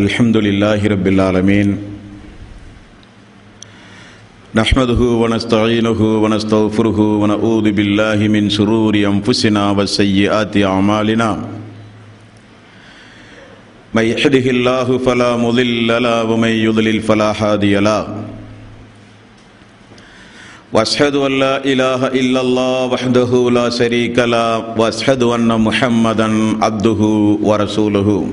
الحمد لله رب العالمين نحمده ونستعينه ونستغفره ونعوذ بالله من شرور أنفسنا وسيئات أعمالنا من يهده الله فلا مضل له ومن يضلل فلا هادي له۔ واشهد ان لا اله الا الله وحده لا شريك له۔ واشهد ان محمدا عبده ورسوله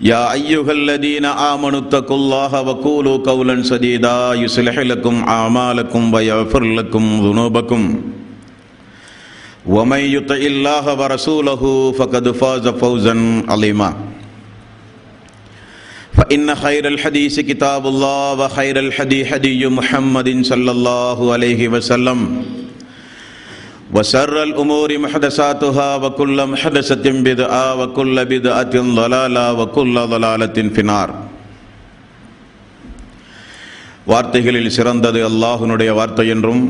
يا ايها الذين امنوا اتقوا الله وقولوا قولا سديدا يصلح لكم اعمالكم ويغفر لكم ذنوبكم. ومن يطع الله ورسوله فقد فاز فوزا عظيما. فإن خير الحديث كتاب الله وخير الحدي حدي محمد صلى الله عليه وسلم. وسر الأمور محدثاتها وكل محدثة بدعة وكل بدعة ضلالة وكل ضلالة في النار வார்த்தைகளில் சிறந்தது அல்லாஹுனுடைய வார்த்தை என்றும்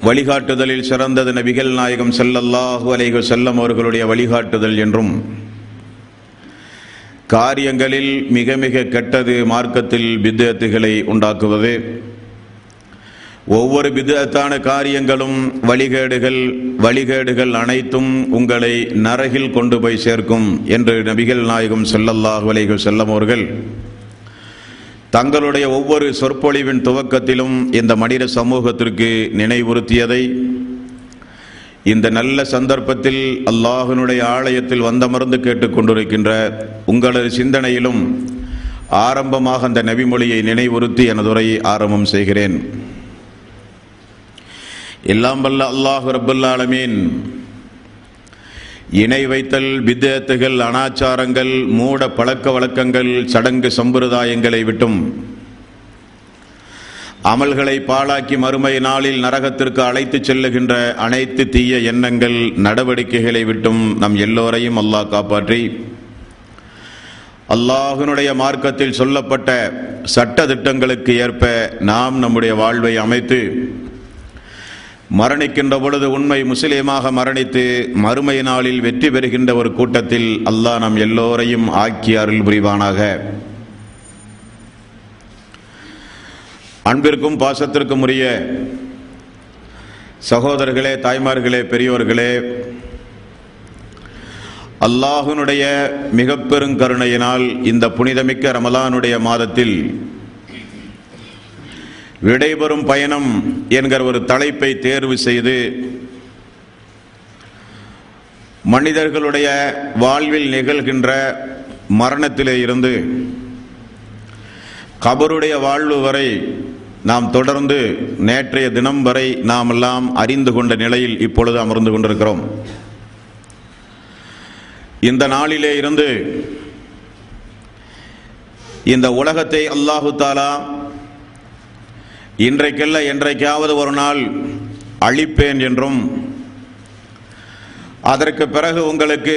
வழிகாட்டுதலில் சிறந்தது நபிகள் நாயகம் செல்லல்லாஹு அலைஹு செல்லம் அவர்களுடைய வழிகாட்டுதல் என்றும் காரியங்களில் மிக மிக கெட்டது மார்க்கத்தில் பித்தத்துகளை உண்டாக்குவது ஒவ்வொரு விதத்தான காரியங்களும் வழிகேடுகள் வழிகேடுகள் அனைத்தும் உங்களை நரகில் கொண்டு போய் சேர்க்கும் என்று நபிகள் நாயகம் செல்லல்லாஹ் வலைகு செல்லம் அவர்கள் தங்களுடைய ஒவ்வொரு சொற்பொழிவின் துவக்கத்திலும் இந்த மனித சமூகத்திற்கு நினைவுறுத்தியதை இந்த நல்ல சந்தர்ப்பத்தில் அல்லாஹனுடைய ஆலயத்தில் வந்தமர்ந்து கேட்டுக்கொண்டிருக்கின்ற உங்களது சிந்தனையிலும் ஆரம்பமாக அந்த நபிமொழியை நினைவுறுத்தி எனதுரை ஆரம்பம் செய்கிறேன். எல்லாம் வல்ல அல்லாஹு ரபுல்லாலமீன் இணை வைத்தல் வித்தேத்துகள் அனாச்சாரங்கள் மூட பழக்க வழக்கங்கள் சடங்கு சம்பிரதாயங்களை விட்டும். அமல்களை பாழாக்கி மறுமை நாளில் நரகத்திற்கு அழைத்து செல்லுகின்ற அனைத்து தீய எண்ணங்கள் நடவடிக்கைகளை விட்டும் நம் எல்லோரையும் அல்லாஹ் காப்பாற்றி. அல்லாஹினுடைய மார்க்கத்தில் சொல்லப்பட்ட சட்ட திட்டங்களுக்கு ஏற்ப நாம் நம்முடைய வாழ்வை அமைத்து மரணிக்கின்ற பொழுது உண்மை முஸ்லீமாக மரணித்து மறுமை நாளில் வெற்றி பெறுகின்ற ஒரு கூட்டத்தில் அல்லாஹ் நம் எல்லோரையும் ஆக்கி அருள் புரிவானாக. அன்பிற்கும் பாசத்திற்கும் உரிய சகோதரர்களே தாய்மார்களே பெரியோர்களே அல்லாஹுனுடைய மிக பெருங்கருணையினால் இந்த புனிதமிக்க ரமலானுடைய மாதத்தில் விடைபெறும் பயணம் என்கிற ஒரு தலைப்பை தேர்வு செய்து மனிதர்களுடைய வாழ்வில் நிகழ்கின்ற மரணத்திலே இருந்து கபருடைய வாழ்வு வரை நாம் தொடர்ந்து நேற்றைய தினம் வரை நாம் எல்லாம் அறிந்து கொண்ட நிலையில் இப்பொழுது அமர்ந்து கொண்டிருக்கிறோம். இந்த நாளிலே இருந்து இந்த உலகத்தை அல்லாஹு தாலா இன்றைக்கல்ல என்றைக்காவது ஒரு நாள் அழிப்பேன் என்றும் அதற்கு பிறகு உங்களுக்கு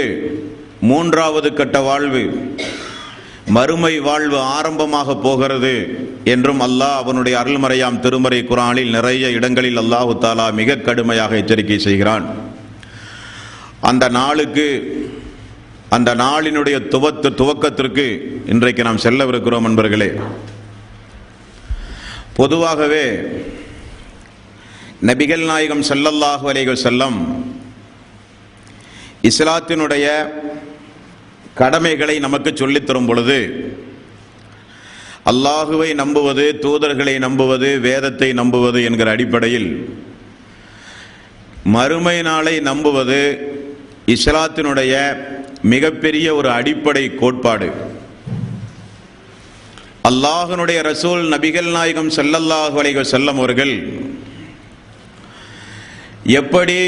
மூன்றாவது கட்ட வாழ்வு மறுமை வாழ்வு ஆரம்பமாக போகிறது என்றும் அல்லாஹ் அவனுடைய அருள்மறையாம் திருமறை குரானில் நிறைய இடங்களில் அல்லாஹு தாலா மிக கடுமையாக எச்சரிக்கை செய்கிறான். அந்த நாளுக்கு அந்த நாளினுடைய துவத்து துவக்கத்திற்கு இன்றைக்கு நாம் செல்லவிருக்கிறோம் நண்பர்களே பொதுவாகவே நபிகள் நாயகம் செல்லல்லாஹு அலைகள் செல்லம் இஸ்லாத்தினுடைய கடமைகளை நமக்கு சொல்லித்தரும் பொழுது அல்லாஹுவை நம்புவது தூதர்களை நம்புவது வேதத்தை நம்புவது என்கிற அடிப்படையில் மறுமை நாளை நம்புவது இஸ்லாத்தினுடைய மிகப்பெரிய ஒரு அடிப்படை கோட்பாடு. அல்லாஹனுடைய ரசூல் நபிகள் நாயகம் செல்லல்லாஹு அலைஹி செல்லம் அவர்கள் எப்படி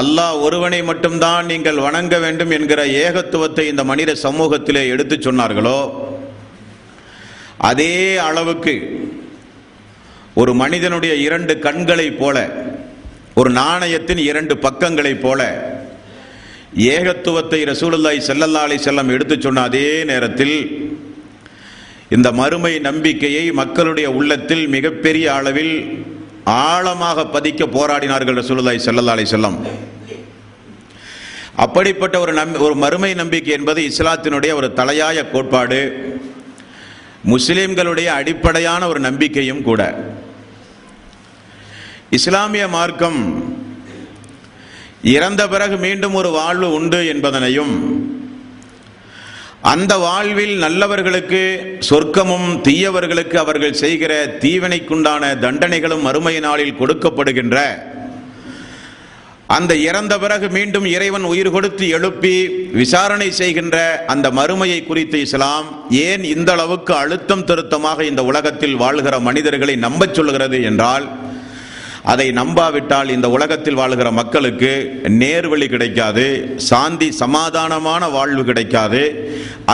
அல்லாஹ் ஒருவனை மட்டும்தான் நீங்கள் வணங்க வேண்டும் என்கிற ஏகத்துவத்தை இந்த மனித சமூகத்திலே எடுத்துச் சொன்னார்களோ அதே அளவுக்கு ஒரு மனிதனுடைய இரண்டு கண்களைப் போல ஒரு நாணயத்தின் இரண்டு பக்கங்களைப் போல ஏகத்துவத்தை ரசூலுல்லாய் ஸல்லல்லாஹு செல்லம் எடுத்துச் சொன்ன அதே நேரத்தில் இந்த மறுமை நம்பிக்கையை மக்களுடைய உள்ளத்தில் மிகப்பெரிய அளவில் ஆழமாக பதிக்க போராடினார்கள் ரசூலுல்லாய் ஸல்லல்லாஹு அலைஹி அப்படிப்பட்ட ஒரு நம் ஒரு மறுமை நம்பிக்கை என்பது இஸ்லாத்தினுடைய ஒரு தலையாய கோட்பாடு. முஸ்லிம்களுடைய அடிப்படையான ஒரு நம்பிக்கையும் கூட. இஸ்லாமிய மார்க்கம் இறந்த பிறகு மீண்டும் ஒரு வாழ்வு உண்டு என்பதனையும் அந்த வாழ்வில் நல்லவர்களுக்கு சொர்க்கமும் தீயவர்களுக்கு அவர்கள் செய்கிற தீவினைக்குண்டான தண்டனைகளும் மறுமை நாளில் கொடுக்கப்படுகின்ற அந்த இறந்த பிறகு மீண்டும் இறைவன் உயிர் கொடுத்து எழுப்பி விசாரணை செய்கின்ற அந்த மறுமையை குறித்து இஸ்லாம் ஏன் இந்த அளவுக்கு அழுத்தம் திருத்தமாக இந்த உலகத்தில் வாழ்கிற மனிதர்களை நம்பச் சொல்கிறது என்றால் அதை நம்பாவிட்டால் இந்த உலகத்தில் வாழ்கிற மக்களுக்கு நேர்வழி கிடைக்காது சாந்தி சமாதானமான வாழ்வு கிடைக்காது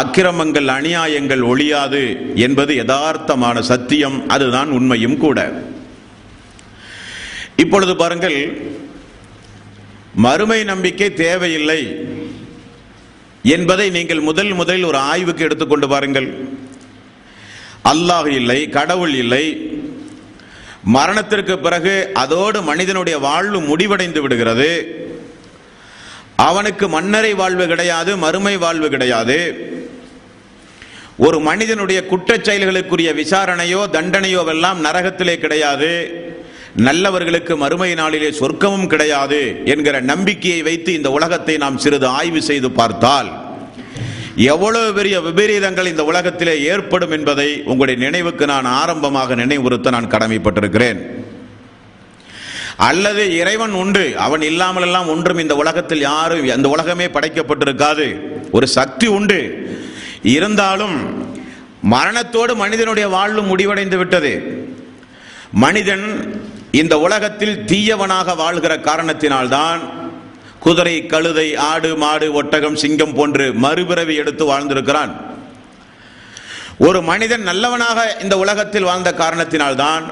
அக்கிரமங்கள் அநியாயங்கள் ஒழியாது என்பது யதார்த்தமான சத்தியம் அதுதான் உண்மையும் கூட. இப்பொழுது பாருங்கள் மறுமை நம்பிக்கை தேவையில்லை என்பதை நீங்கள் முதல் முதலில் ஒரு ஆய்வுக்கு எடுத்துக்கொண்டு பாருங்கள். அல்லாஹ் இல்லை கடவுள் இல்லை மரணத்திற்கு பிறகு அதோடு மனிதனுடைய வாழ்வு முடிவடைந்து விடுகிறது. அவனுக்கு மன்னரை வாழ்வு கிடையாது மறுமை வாழ்வு கிடையாது. ஒரு மனிதனுடைய குற்றச் செயல்களுக்குரிய விசாரணையோ தண்டனையோ எல்லாம் நரகத்திலே கிடையாது. நல்லவர்களுக்கு மறுமை நாளிலே சொர்க்கமும் கிடையாது என்கிற நம்பிக்கையை வைத்து இந்த உலகத்தை நாம் சிறிது ஆய்வு செய்து பார்த்தால் எவ்வளவு பெரிய விபரீதங்கள் இந்த உலகத்திலே ஏற்படும் என்பதை உங்களுடைய நினைவுக்கு நான் ஆரம்பமாக நினைவுறுத்த நான் கடமைப்பட்டிருக்கிறேன். அல்லது இறைவன் உண்டு அவன் இல்லாமல் எல்லாம் ஒன்றும் இந்த உலகத்தில் யாரும் இந்த உலகமே படைக்கப்பட்டிருக்காது. ஒரு சக்தி உண்டு. இருந்தாலும் மரணத்தோடு மனிதனுடைய வாழ்வு முடிவடைந்து விட்டது. மனிதன் இந்த உலகத்தில் தீயவனாக வாழ்கிற காரணத்தினால்தான் குதிரை கழுதை ஆடு மாடு ஒட்டகம் சிங்கம் போன்று மறுபிறவி எடுத்து வாழ்ந்திருக்கிறான். ஒரு மனிதன் நல்லவனாக இந்த உலகத்தில் வாழ்ந்த காரணத்தினால்தான்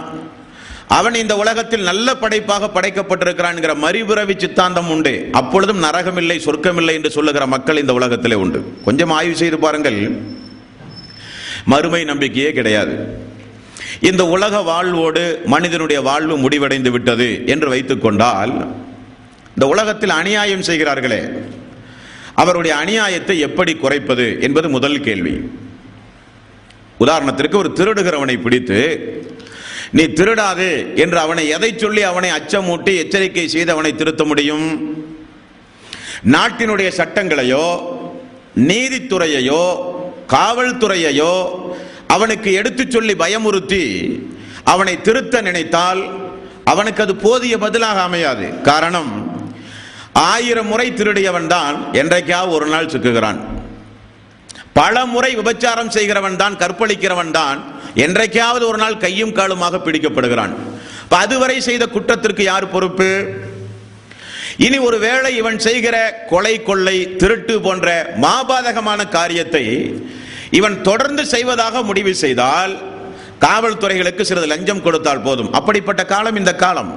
அவன் இந்த உலகத்தில் நல்ல படைப்பாக படைக்கப்பட்டிருக்கிறான் மறுபிறவி சித்தாந்தம் உண்டு. அப்பொழுதும் நரகமில்லை சொர்க்கமில்லை என்று சொல்லுகிற மக்கள் இந்த உலகத்திலே உண்டு. கொஞ்சம் ஆய்வு செய்து பாருங்கள். மறுமை நம்பிக்கையே கிடையாது. இந்த உலக வாழ்வோடு மனிதனுடைய வாழ்வு முடிவடைந்து விட்டது என்று வைத்துக்கொண்டால் இந்த உலகத்தில் அநியாயம் செய்கிறார்களே அவருடைய அநியாயத்தை எப்படி குறைப்பது என்பது முதல் கேள்வி. உதாரணத்திற்கு ஒரு திருடுகிறவனை பிடித்து நீ திருடாது என்று அவனை எதை சொல்லி அவனை அச்சமூட்டி எச்சரிக்கை செய்து அவனை திருத்த முடியும்? நாட்டினுடைய சட்டங்களையோ நீதித்துறையையோ காவல்துறையையோ அவனுக்கு எடுத்துச் சொல்லி பயமுறுத்தி அவனை திருத்த நினைத்தால் அவனுக்கு அது போதிய பதிலாக அமையாது. காரணம் ஆயிரம் முறை திருடியவன் தான் என்றைக்காவது ஒரு நாள் சிக்குகிறான்? பல முறை விபச்சாரம் செய்கிறவன் தான் கற்பழிக்கிறவன் தான் என்றைக்காவது ஒரு நாள் கையும் காலுமாக பிடிக்கப்படுகிறான். அதுவரை செய்த குற்றத்திற்கு யார் பொறுப்பு? இனி ஒரு வேளை இவன் செய்கிற கொலை கொள்ளை திருட்டு போன்ற மாபாதகமான காரியத்தை இவன் தொடர்ந்து செய்வதாக முடிவு செய்தால் காவல்துறைகளுக்கு சிறிது லஞ்சம் கொடுத்தால் போதும். அப்படிப்பட்ட காலம் இந்த காலம்.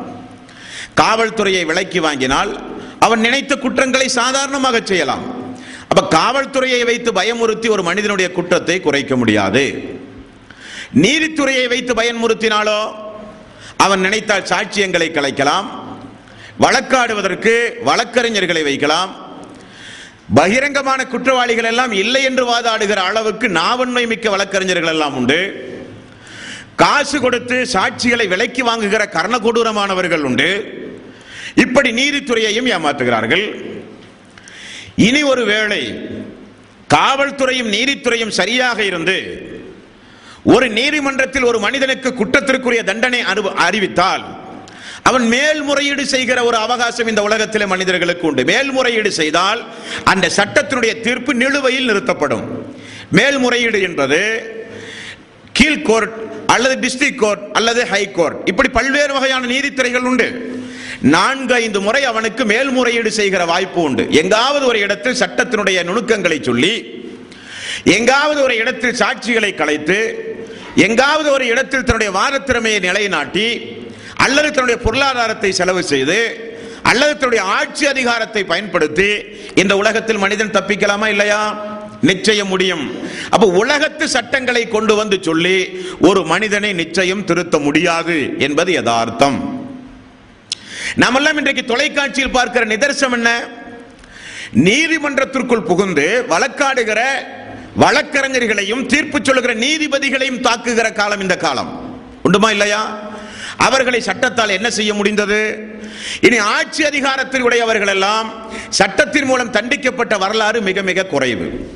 காவல்துறையை விலக்கி வாங்கினால் அவன் நினைத்த குற்றங்களை சாதாரணமாக செய்யலாம். அப்ப காவல்துறையை வைத்து பயமுறுத்தி ஒரு மனிதனுடைய குற்றத்தை குறைக்க முடியாது. நீதித்துறையை வைத்து பயமுறுத்தினாலோ அவன் நினைத்தால் சாட்சியங்களை கலைக்கலாம். வழக்காடுவதற்கு வழக்கறிஞர்களை வைக்கலாம். பகிரங்கமான குற்றவாளிகள் எல்லாம் இல்லை என்று வாதாடுகிற அளவுக்கு நாவன்மை மிக்க வழக்கறிஞர்கள் எல்லாம் உண்டு. காசு கொடுத்து சாட்சிகளை விலைக்கு வாங்குகிற கர்ணகொடூரமானவர்கள் உண்டு. இப்படி நீதித்துறையையும் ஏமாற்றுகிறார்கள். இனி ஒரு வேளை காவல்துறையும் நீதித்துறையும் சரியாக இருந்து ஒரு நீதிமன்றத்தில் ஒரு மனிதனுக்கு குற்றத்திற்குரிய தண்டனை அறிவு அறிவித்தால் அவன் மேல்முறையீடு செய்கிற ஒரு அவகாசம் இந்த உலகத்திலே மனிதர்களுக்கு உண்டு. மேல்முறையீடு செய்தால் அந்த சட்டத்தினுடைய தீர்ப்பு நிலுவையில் நிறுத்தப்படும். மேல்முறையீடு என்பது கீழ்கோர்ட் அல்லது டிஸ்ட்ரிக்ட் கோர்ட் அல்லது ஹை கோர்ட். இப்படி பல்வேறு வகையான நீதித்துறைகள் உண்டு. நான்கு ஐந்து முறை அவனுக்கு மேல்முறையீடு செய்கிற வாய்ப்பு உண்டு. எங்காவது ஒரு இடத்தில் சட்டத்தினுடைய நுணுக்கங்களை சொல்லி எங்காவது ஒரு இடத்தில் சாட்சிகளை கலைத்து எங்காவது ஒரு இடத்தில் தன்னுடைய வாரத்திறமையை நிலைநாட்டி அல்லது தன்னுடைய பொருளாதாரத்தை செலவு செய்து அல்லது தன்னுடைய ஆட்சி அதிகாரத்தை பயன்படுத்தி இந்த உலகத்தில் மனிதன் தப்பிக்கலாமா இல்லையா? நிச்சயம் முடியும். அப்ப உலகத்து சட்டங்களை கொண்டு வந்து சொல்லி ஒரு மனிதனை நிச்சயம் திருத்த முடியாது என்பது யதார்த்தம். நாமெல்லாம் இன்றைக்கு தொலைக்காட்சியில் பார்க்கிற நிதர்சனம் என்ன? நீதிமன்றத்திற்குள் புகுந்து வழக்காடுகிற வழக்கறிஞர்களையும் தீர்ப்பு சொல்லுகிற நீதிபதிகளையும் தாக்குகிற காலம் இந்த காலம். உண்டுமா இல்லையா? அவர்களை சட்டத்தால் என்ன செய்ய முடிந்தது? இனி ஆட்சி அதிகாரத்தில் உடையவர்கள் எல்லாம் சட்டத்தின் மூலம் தண்டிக்கப்பட்ட வரலாறு மிக மிக குறைவு.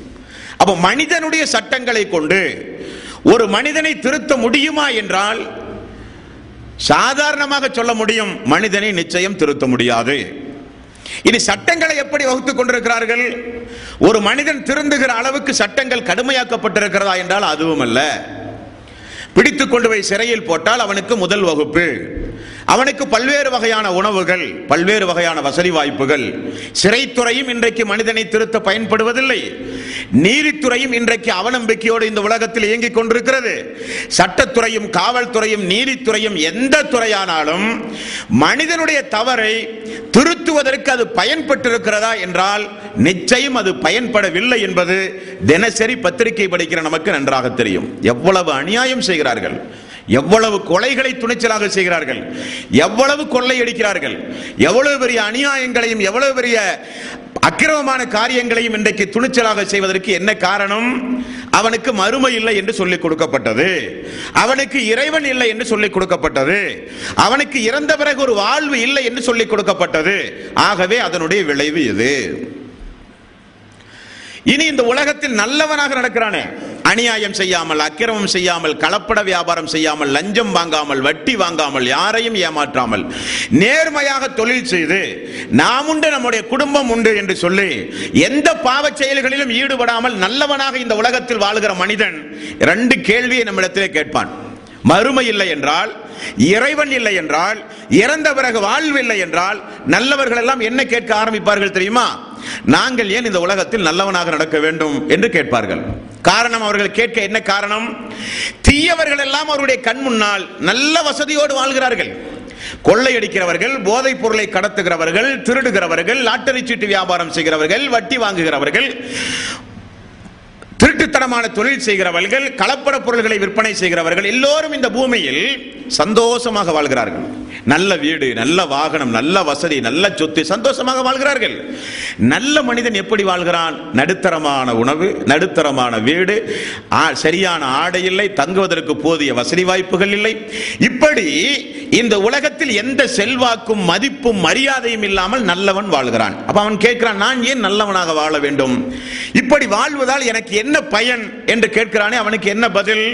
அப்போ மனிதனுடைய சட்டங்களை கொண்டு ஒரு மனிதனை திருத்த முடியுமா என்றால் சாதாரணமாக சொல்ல முடியும் மனிதனை நிச்சயம் திருத்த முடியாது. இனி சட்டங்களை எப்படி வகுத்துக் கொண்டிருக்கிறார்கள்? ஒரு மனிதன் திருந்துகிற அளவுக்கு சட்டங்கள் கடுமையாக்கப்பட்டிருக்கிறதா என்றால் அதுவும் அல்ல. பிடித்துக் கொண்டு போய் சிறையில் போட்டால் அவனுக்கு முதல் வகுப்பு. அவனுக்கு பல்வேறு வகையான உணவுகள் பல்வேறு வகையான வசதி வாய்ப்புகள். சிறைத்துறையும் இன்றைக்கு மனிதனை திருத்த பயன்படுவதில்லை. நீதித்துறையும் இன்றைக்கு அவநம்பிக்கையோடு இந்த உலகத்தில் இயங்கிக் கொண்டிருக்கிறது. சட்டத்துறையும் காவல்துறையும் நீதித்துறையும் எந்த துறையானாலும் மனிதனுடைய தவறை திருத்துவதற்கு அது பயன்பட்டிருக்கிறதா என்றால் நிச்சயம் அது பயன்படவில்லை என்பது தினசரி பத்திரிகை படிக்கிற நமக்கு நன்றாக தெரியும். எவ்வளவு அநியாயம் செய்கிறார்கள். எவ்வளவு கொலைகளை துணிச்சலாக செய்கிறார்கள். எவ்வளவு கொள்ளையடிக்கிறார்கள். எவ்வளவு பெரிய அநியாயங்களையும் எவ்வளவு பெரிய அக்கிரமமான காரியங்களையும் இன்றைக்கு துணிச்சலாக செய்வதற்கு என்ன காரணம்? அவனுக்கு மறுமை இல்லை என்று சொல்லிக் கொடுக்கப்பட்டது. அவனுக்கு இறைவன் இல்லை என்று சொல்லிக் கொடுக்கப்பட்டது. அவனுக்கு இறந்த பிறகு ஒரு வாழ்வு இல்லை என்று சொல்லிக் கொடுக்கப்பட்டது. ஆகவே அதனுடைய விளைவு இது. இனி இந்த உலகத்தில் நல்லவனாக நடக்கிறானே. அநியாயம் செய்யாமல் அக்கிரமம் செய்யாமல் கலப்பட வியாபாரம் செய்யாமல் லஞ்சம் வாங்காமல் வட்டி வாங்காமல் யாரையும் ஏமாற்றாமல் நேர்மையாக தொழில் செய்து நாம் உண்டு நம்முடைய குடும்பம் உண்டு என்று சொல்லி எந்த பாவச் செயல்களிலும் ஈடுபடாமல் நல்லவனாக இந்த உலகத்தில் வாழ்கிற மனிதன் ரெண்டு கேள்வியை நம்மிடத்திலே கேட்பான். மறுமை இல்லை என்றால் இறைவன் இல்லை என்றால் இறந்த பிறகு வாழ்வில்லை என்றால் நல்லவர்கள் எல்லாம் என்ன கேட்க ஆரம்பிப்பார்கள் தெரியுமா? நாங்கள் ஏன் இந்த உலகத்தில் நல்லவனாக நடக்க வேண்டும் என்று கேட்பார்கள். காரணம் அவர்கள் கேட்க என்ன காரணம்? தீயவர்கள் எல்லாம் அவருடைய கண் முன்னால் நல்ல வசதியோடு வாழ்கிறார்கள். கொள்ளையடிக்கிறவர்கள் போதைப் பொருளை கடத்துகிறவர்கள் திருடுகிறவர்கள் லாட்டரி சீட்டு வியாபாரம் செய்கிறவர்கள் வட்டி வாங்குகிறவர்கள் திருட்டுத்தனமான தொழில் செய்கிறவர்கள் கலப்பட பொருள்களை விற்பனை செய்கிறவர்கள் எல்லோரும் இந்த பூமியில் சந்தோஷமாக வாழ்கிறார்கள். நல்ல வீடு நல்ல வாகனம் நல்ல வசதி நல்ல சொத்து சந்தோஷமாக வாழ்கிறார்கள். நல்ல மனிதன் எப்படி வாழ்கிறான்? நடுத்தரமான உணவு நடுத்தரமான வீடு ஆ- சரியான ஆடை இல்லை தங்குவதற்கு போதிய வசதி வாய்ப்புகள் இல்லை. இப்படி இந்த உலகத்தில் எந்த செல்வாக்கும் மதிப்பும் மரியாதையும் இல்லாமல் நல்லவன் வாழ்கிறான். அப்ப அவன் கேட்கிறான் நான் ஏன் நல்லவனாக வாழ வேண்டும்? இப்படி வாழ்வதால் எனக்கு என்ன பயன் என்று கேட்கிறானே அவனுக்கு என்ன பதில்?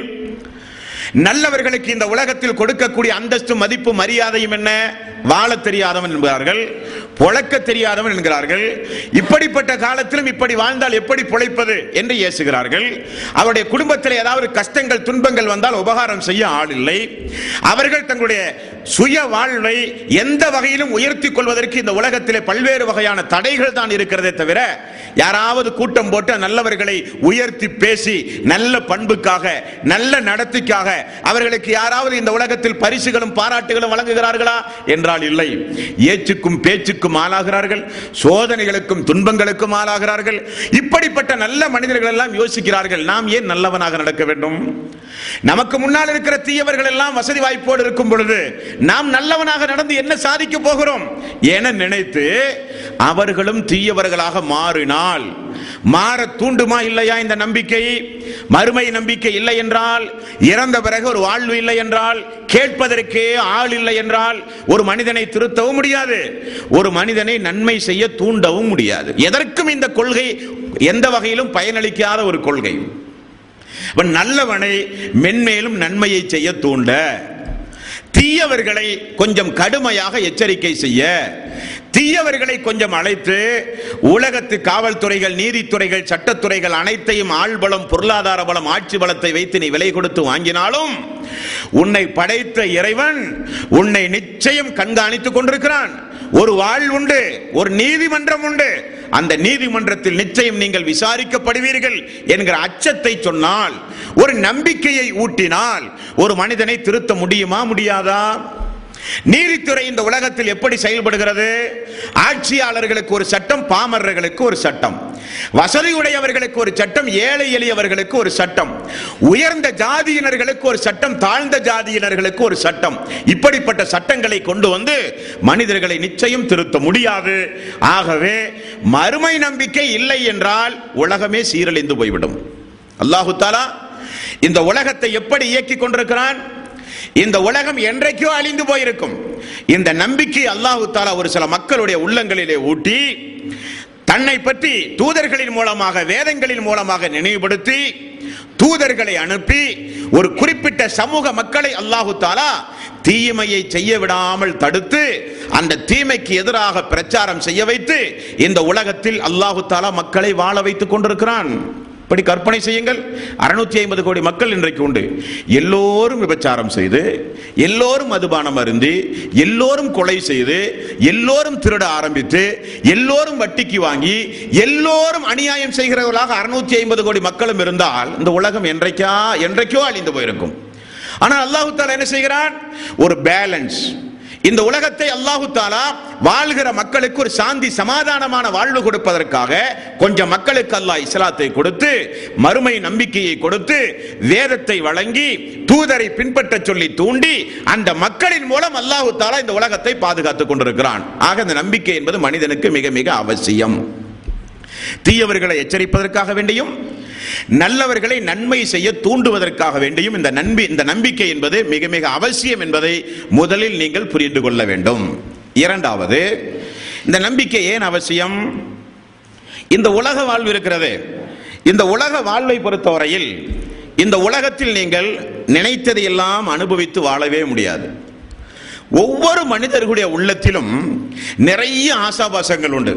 நல்லவர்களுக்கு இந்த உலகத்தில் கொடுக்கக்கூடிய அந்தஸ்து மதிப்பு மரியாதையும் என்ன? வாழ தெரியாதவன் என்கிறார்கள். பொழக்க தெரியாதவன் என்கிறார்கள். இப்படிப்பட்ட காலத்திலும் இப்படி வாழ்ந்தால் எப்படி பொழைப்பது என்று ஏசுகிறார்கள். அவருடைய குடும்பத்தில் ஏதாவது கஷ்டங்கள் துன்பங்கள் வந்தால் உபகாரம் செய்ய ஆள் இல்லை. அவர்கள் தங்களுடைய சுய வாழ்வை எந்த வகையிலும் உயர்த்தி கொள்வதற்கு இந்த உலகத்திலே பல்வேறு வகையான தடைகள் தான் இருக்கிறதே தவிர யாராவது கூட்டம் போட்டு நல்லவர்களை உயர்த்தி பேசி நல்ல பண்புக்காக நல்ல நடத்திக்காக அவர்களுக்கு யாராவது இந்த உலகத்தில் பரிசுகளும் பாராட்டுகளும் வழங்குகிறார்களா? என்றால் இல்லை. ஏச்சுக்கும் பேச்சுக்கும் ஆளாகிறார்கள் சோதனைகளுக்கும் துன்பங்களுக்கும் ஆளாகிறார்கள். இப்படிப்பட்ட நல்ல மனிதர்கள் எல்லாம் யோசிக்கிறார்கள். நாம் ஏன் நல்லவனாக நடக்க வேண்டும்? நமக்கு முன்னால் இருக்கிற தீயவர்கள் எல்லாம் வசதி வாய்ப்போடு இருக்கும் பொழுது நாம் நல்லவனாக நடந்து என்ன சாதிக்க போகிறோம்? என நினைத்து அவர்களும் தீயவர்களாக மாறினால். மாற தூண்டுமா இல்லையா இந்த நம்பிக்கை? மறுமை நம்பிக்கை இல்லை என்றால் இறந்த பிறகு ஒரு வாழ்வு இல்லை என்றால் கேட்பதற்கே ஆள் இல்லை என்றால் ஒரு மனிதனை திருத்தவும் முடியாது. ஒரு மனிதனை நன்மை செய்ய தூண்டவும் முடியாது. எதற்கும் இந்த கொள்கை எந்த வகையிலும் பயனளிக்காத ஒரு கொள்கை. இவன் நல்லவனை மென்மேலும் நன்மையை செய்ய தூண்ட. தீயவர்களை கொஞ்சம் கடுமையாக எச்சரிக்கை செய்ய. தீயவர்களை கொஞ்சம் அழைத்து உலகத்து காவல்துறைகள் நீதித்துறைகள் சட்டத்துறைகள் அனைத்தையும் ஆள்பலம் பொருளாதார பலம் ஆட்சி பலத்தை வைத்து நீ விலை கொடுத்து வாங்கினாலும் உன்னை படைத்த இறைவன் உன்னை நிச்சயம் கண்காணித்துக் கொண்டிருக்கிறான். ஒரு வாழ் உண்டு ஒரு நீதிமன்றம் உண்டு. அந்த நீதிமன்றத்தில் நிச்சயம் நீங்கள் விசாரிக்கப்படுவீர்கள் என்கிற அச்சத்தை சொன்னால் ஒரு நம்பிக்கையை ஊட்டினால் ஒரு மனிதனை திருத்த முடியுமா முடியாதா? நீதித்துறை இந்த உலகத்தில் எப்படி செயல்படுகிறது? ஆட்சியாளர்களுக்கு ஒரு சட்டம் பாமரர்களுக்கு ஒரு சட்டம். வசதியுடையவர்களுக்கு ஒரு சட்டம் ஏழை எளியவர்களுக்கு ஒரு சட்டம். உயர்ந்த ஜாதியினர்களுக்கு ஒரு சட்டம் தாழ்ந்த ஜாதியினர்களுக்கு ஒரு சட்டம். இப்படிப்பட்ட சட்டங்களை கொண்டு வந்து மனிதர்களை நிச்சயம் திருத்த முடியாது. ஆகவே மறுமை நம்பிக்கை இல்லை என்றால் உலகமே சீரழிந்து போய்விடும். அல்லாஹு தாலா இந்த உலகத்தை எப்படி இயக்கிக் கொண்டிருக்கிறான்? இந்த உலகம் என்றைக்கோ அழிந்து போயிருக்கும். இந்த நம்பிக்கை அல்லாஹு தாலா ஒரு சில மக்களுடைய உள்ளங்களிலே ஊட்டி தன்னை பற்றி தூதர்களின் மூலமாக வேதங்களின் மூலமாக நினைவுபடுத்தி தூதர்களை அனுப்பி ஒரு குறிப்பிட்ட சமூக மக்களை அல்லாஹு தாலா தீமையை செய்ய விடாமல் தடுத்து அந்த தீமைக்கு எதிராக பிரச்சாரம் செய்ய வைத்து இந்த உலகத்தில் அல்லாஹு தாலா மக்களை வாழ வைத்துக் கொண்டிருக்கிறான். இப்படி கற்பனை செய்யுங்கள். அறுநூத்தி ஐம்பது கோடி மக்கள் இன்றைக்கு உண்டு. எல்லோரும் விபச்சாரம் செய்து எல்லோரும் மதுபானம் அருந்தி எல்லோரும் கொலை செய்து எல்லோரும் திருட ஆரம்பித்து எல்லோரும் வட்டிக்கு வாங்கி எல்லோரும் அநியாயம் செய்கிறவர்களாக அறுநூத்தி ஐம்பது கோடி மக்களும் இருந்தால் இந்த உலகம் என்றைக்கா என்றைக்கோ அழிந்து போயிருக்கும். ஆனால் அல்லாஹு தாலா என்ன செய்கிறான்? ஒரு பேலன்ஸ். இந்த உலகத்தை அல்லாஹு தாலா வாழ்கிற மக்களுக்கு ஒரு சாந்தி சமாதானமான வாழ்வு கொடுப்பதற்காக கொஞ்சம் மக்களுக்கு அல்லாஹ் இஸ்லாத்தை கொடுத்து மறுமை நம்பிக்கையை கொடுத்து வேதத்தை வழங்கி தூதரை பின்பற்ற சொல்லி தூண்டி அந்த மக்களின் மூலம் அல்லாஹு தாலா இந்த உலகத்தை பாதுகாத்துக் கொண்டிருக்கிறான். ஆக இந்த நம்பிக்கை என்பது மனிதனுக்கு மிக மிக அவசியம். தீயவர்களை எச்சரிப்பதற்காக வேண்டியும் நல்லவர்களை நன்மை செய்ய தூண்டுவதற்காக வேண்டியும் இந்த நன்பி இந்த நம்பிக்கை என்பது மிக மிக அவசியம் என்பதை முதலில் நீங்கள் புரிந்து கொள்ள வேண்டும். இரண்டாவது இந்த நம்பிக்கை ஏன் அவசியம்? இந்த உலக வாழ்வு இருக்கிறது. இந்த உலக வாழ்வை பொறுத்தவரையில் இந்த உலகத்தில் நீங்கள் நினைத்ததையெல்லாம் அனுபவித்து வாழவே முடியாது. ஒவ்வொரு மனிதர்களுடைய உள்ளத்திலும் நிறைய ஆசாபாசங்கள் உண்டு.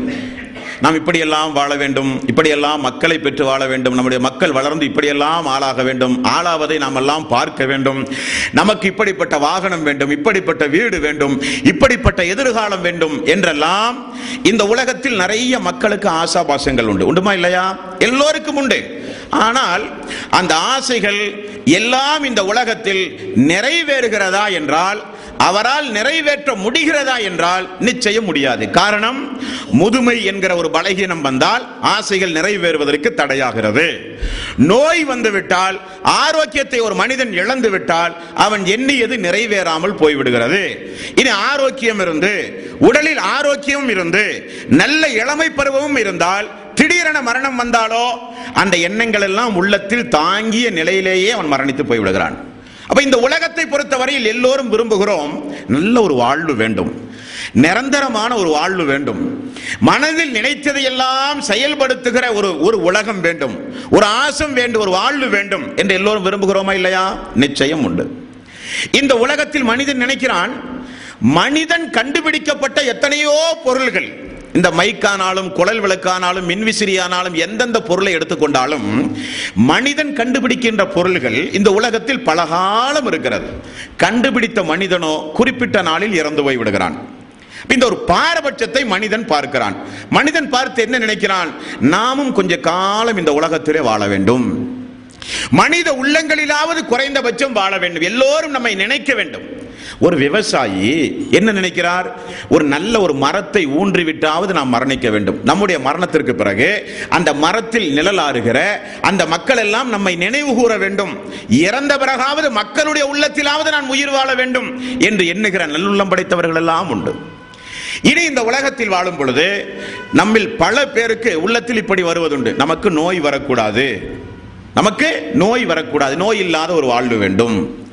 நாம் இப்படியெல்லாம் வாழ வேண்டும் இப்படியெல்லாம் மக்களை பெற்று வாழ வேண்டும் நம்முடைய மக்கள் வளர்ந்து இப்படியெல்லாம் ஆளாக வேண்டும் ஆளாவதை நாம் எல்லாம் பார்க்க வேண்டும். நமக்கு இப்படிப்பட்ட வாகனம் வேண்டும் இப்படிப்பட்ட வீடு வேண்டும் இப்படிப்பட்ட எதிர்காலம் வேண்டும் என்றெல்லாம் இந்த உலகத்தில் நிறைய மக்களுக்கு ஆசாபாசங்கள் உண்டு. உண்டுமா இல்லையா? எல்லோருக்கும் உண்டு. ஆனால் அந்த ஆசைகள் எல்லாம் இந்த உலகத்தில் நிறைவேறுகிறதா என்றால் அவரால் நிறைவேற்ற முடிகிறதா என்றால் நிச்சயம் முடியாது. காரணம் முதுமை என்கிற ஒரு பலகீனம் வந்தால் ஆசைகள் நிறைவேறுவதற்கு தடையாகிறது. நோய் வந்துவிட்டால் ஆரோக்கியத்தை ஒரு மனிதன் இழந்து விட்டால் அவன் எண்ணியது நிறைவேறாமல் போய்விடுகிறது. இனி ஆரோக்கியம் இருந்து உடலில் ஆரோக்கியம் இருந்து நல்ல இளமை பருவமும் இருந்தால் திடீரென மரணம் வந்தாலோ அந்த எண்ணங்கள் எல்லாம் உள்ளத்தில் தாங்கிய நிலையிலேயே அவன் மரணித்து போய்விடுகிறான். அப்ப இந்த உலகத்தை பொறுத்தவரையில் எல்லோரும் விரும்புகிறோம் நல்ல ஒரு வாழ்வு வேண்டும். நிரந்தரமான ஒரு வாழ்வு வேண்டும். மனதில் நினைத்ததையெல்லாம் செயல்படுத்துகிற ஒரு ஒரு உலகம் வேண்டும். ஒரு ஆசம் வேண்டும் ஒரு வாழ்வு வேண்டும் என்று எல்லோரும் விரும்புகிறோமா இல்லையா? நிச்சயம் உண்டு. இந்த உலகத்தில் மனிதன் நினைக்கிறான் மனிதன் கண்டுபிடிக்கப்பட்ட எத்தனையோ பொருள்கள் இந்த மைக்கானாலும் குழல் விளக்கானாலும் மின்விசிறியானாலும் எந்தெந்த பொருளை எடுத்துக்கொண்டாலும் மனிதன் கண்டுபிடிக்கின்ற பொருள்கள் இந்த உலகத்தில் பலகாலம் இருக்கிறது. கண்டுபிடித்த மனிதனோ குறிப்பிட்ட நாளில் இறந்து போய் விடுகிறான். இந்த ஒரு பாரபட்சத்தை மனிதன் பார்க்கிறான். மனிதன் பார்த்து என்ன நினைக்கிறான்? நாமும் கொஞ்ச காலம் இந்த உலகத்திலே வாழ வேண்டும். மனித உள்ளங்களிலாவது குறைந்தபட்சம் வாழ வேண்டும். எல்லோரும் நம்மை நினைக்க வேண்டும். ஒரு விவசாயி என்ன நினைக்கிறார்? ஒரு நல்ல ஒரு மரத்தை ஊன்றிவிட்டாவது நாம் மரணிக்க வேண்டும். நம்முடைய மரணத்திற்கு பிறகு அந்த மரத்தில் நிழலாறுகிற அந்த மக்கள் எல்லாம் நம்மை நினைவு கூற வேண்டும். இறந்த பிறகாவது மக்களுடைய உள்ளத்திலாவது நான் உயிர் வாழ வேண்டும் என்று எண்ணுகிற நல்லுள்ளம் படைத்தவர்கள் எல்லாம் உண்டு. இனி இந்த உலகத்தில் வாழும் பொழுது நம்மில் பல பேருக்கு உள்ளத்தில் இப்படி வருவதுண்டு. நமக்கு நோய் வரக்கூடாது. நமக்கு நோய் வரக்கூடாது. நோய் இல்லாத ஒரு வாழ்வு வேண்டும்.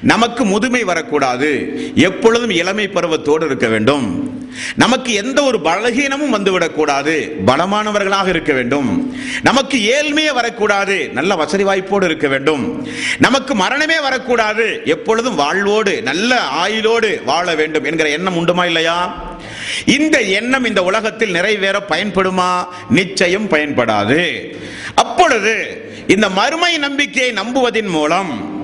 நமக்கு முதுமை வரக்கூடாது. எப்பொழுதும் இளமை பருவத்தோடு இருக்க வேண்டும். நமக்கு எந்த ஒரு பலகீனமும் வந்துவிடக்கூடாது. பலமானவர்களாக இருக்க வேண்டும். நமக்கு ஏழ்மையே வரக்கூடாது. நல்ல வசதி வாய்ப்போடு இருக்க வேண்டும். நமக்கு மரணமே வரக்கூடாது. எப்பொழுதும் வாழ்வோடு நல்ல ஆயுளோடு வாழ வேண்டும் என்கிற எண்ணம் உண்டுமா இல்லையா? இந்த எண்ணம் இந்த உலகத்தில் நிறைவேற பயன்படுமா? நிச்சயம் பயன்படாது. அப்பொழுது இந்த மறுமை நம்பிக்கையை நம்புவதன் மூலம்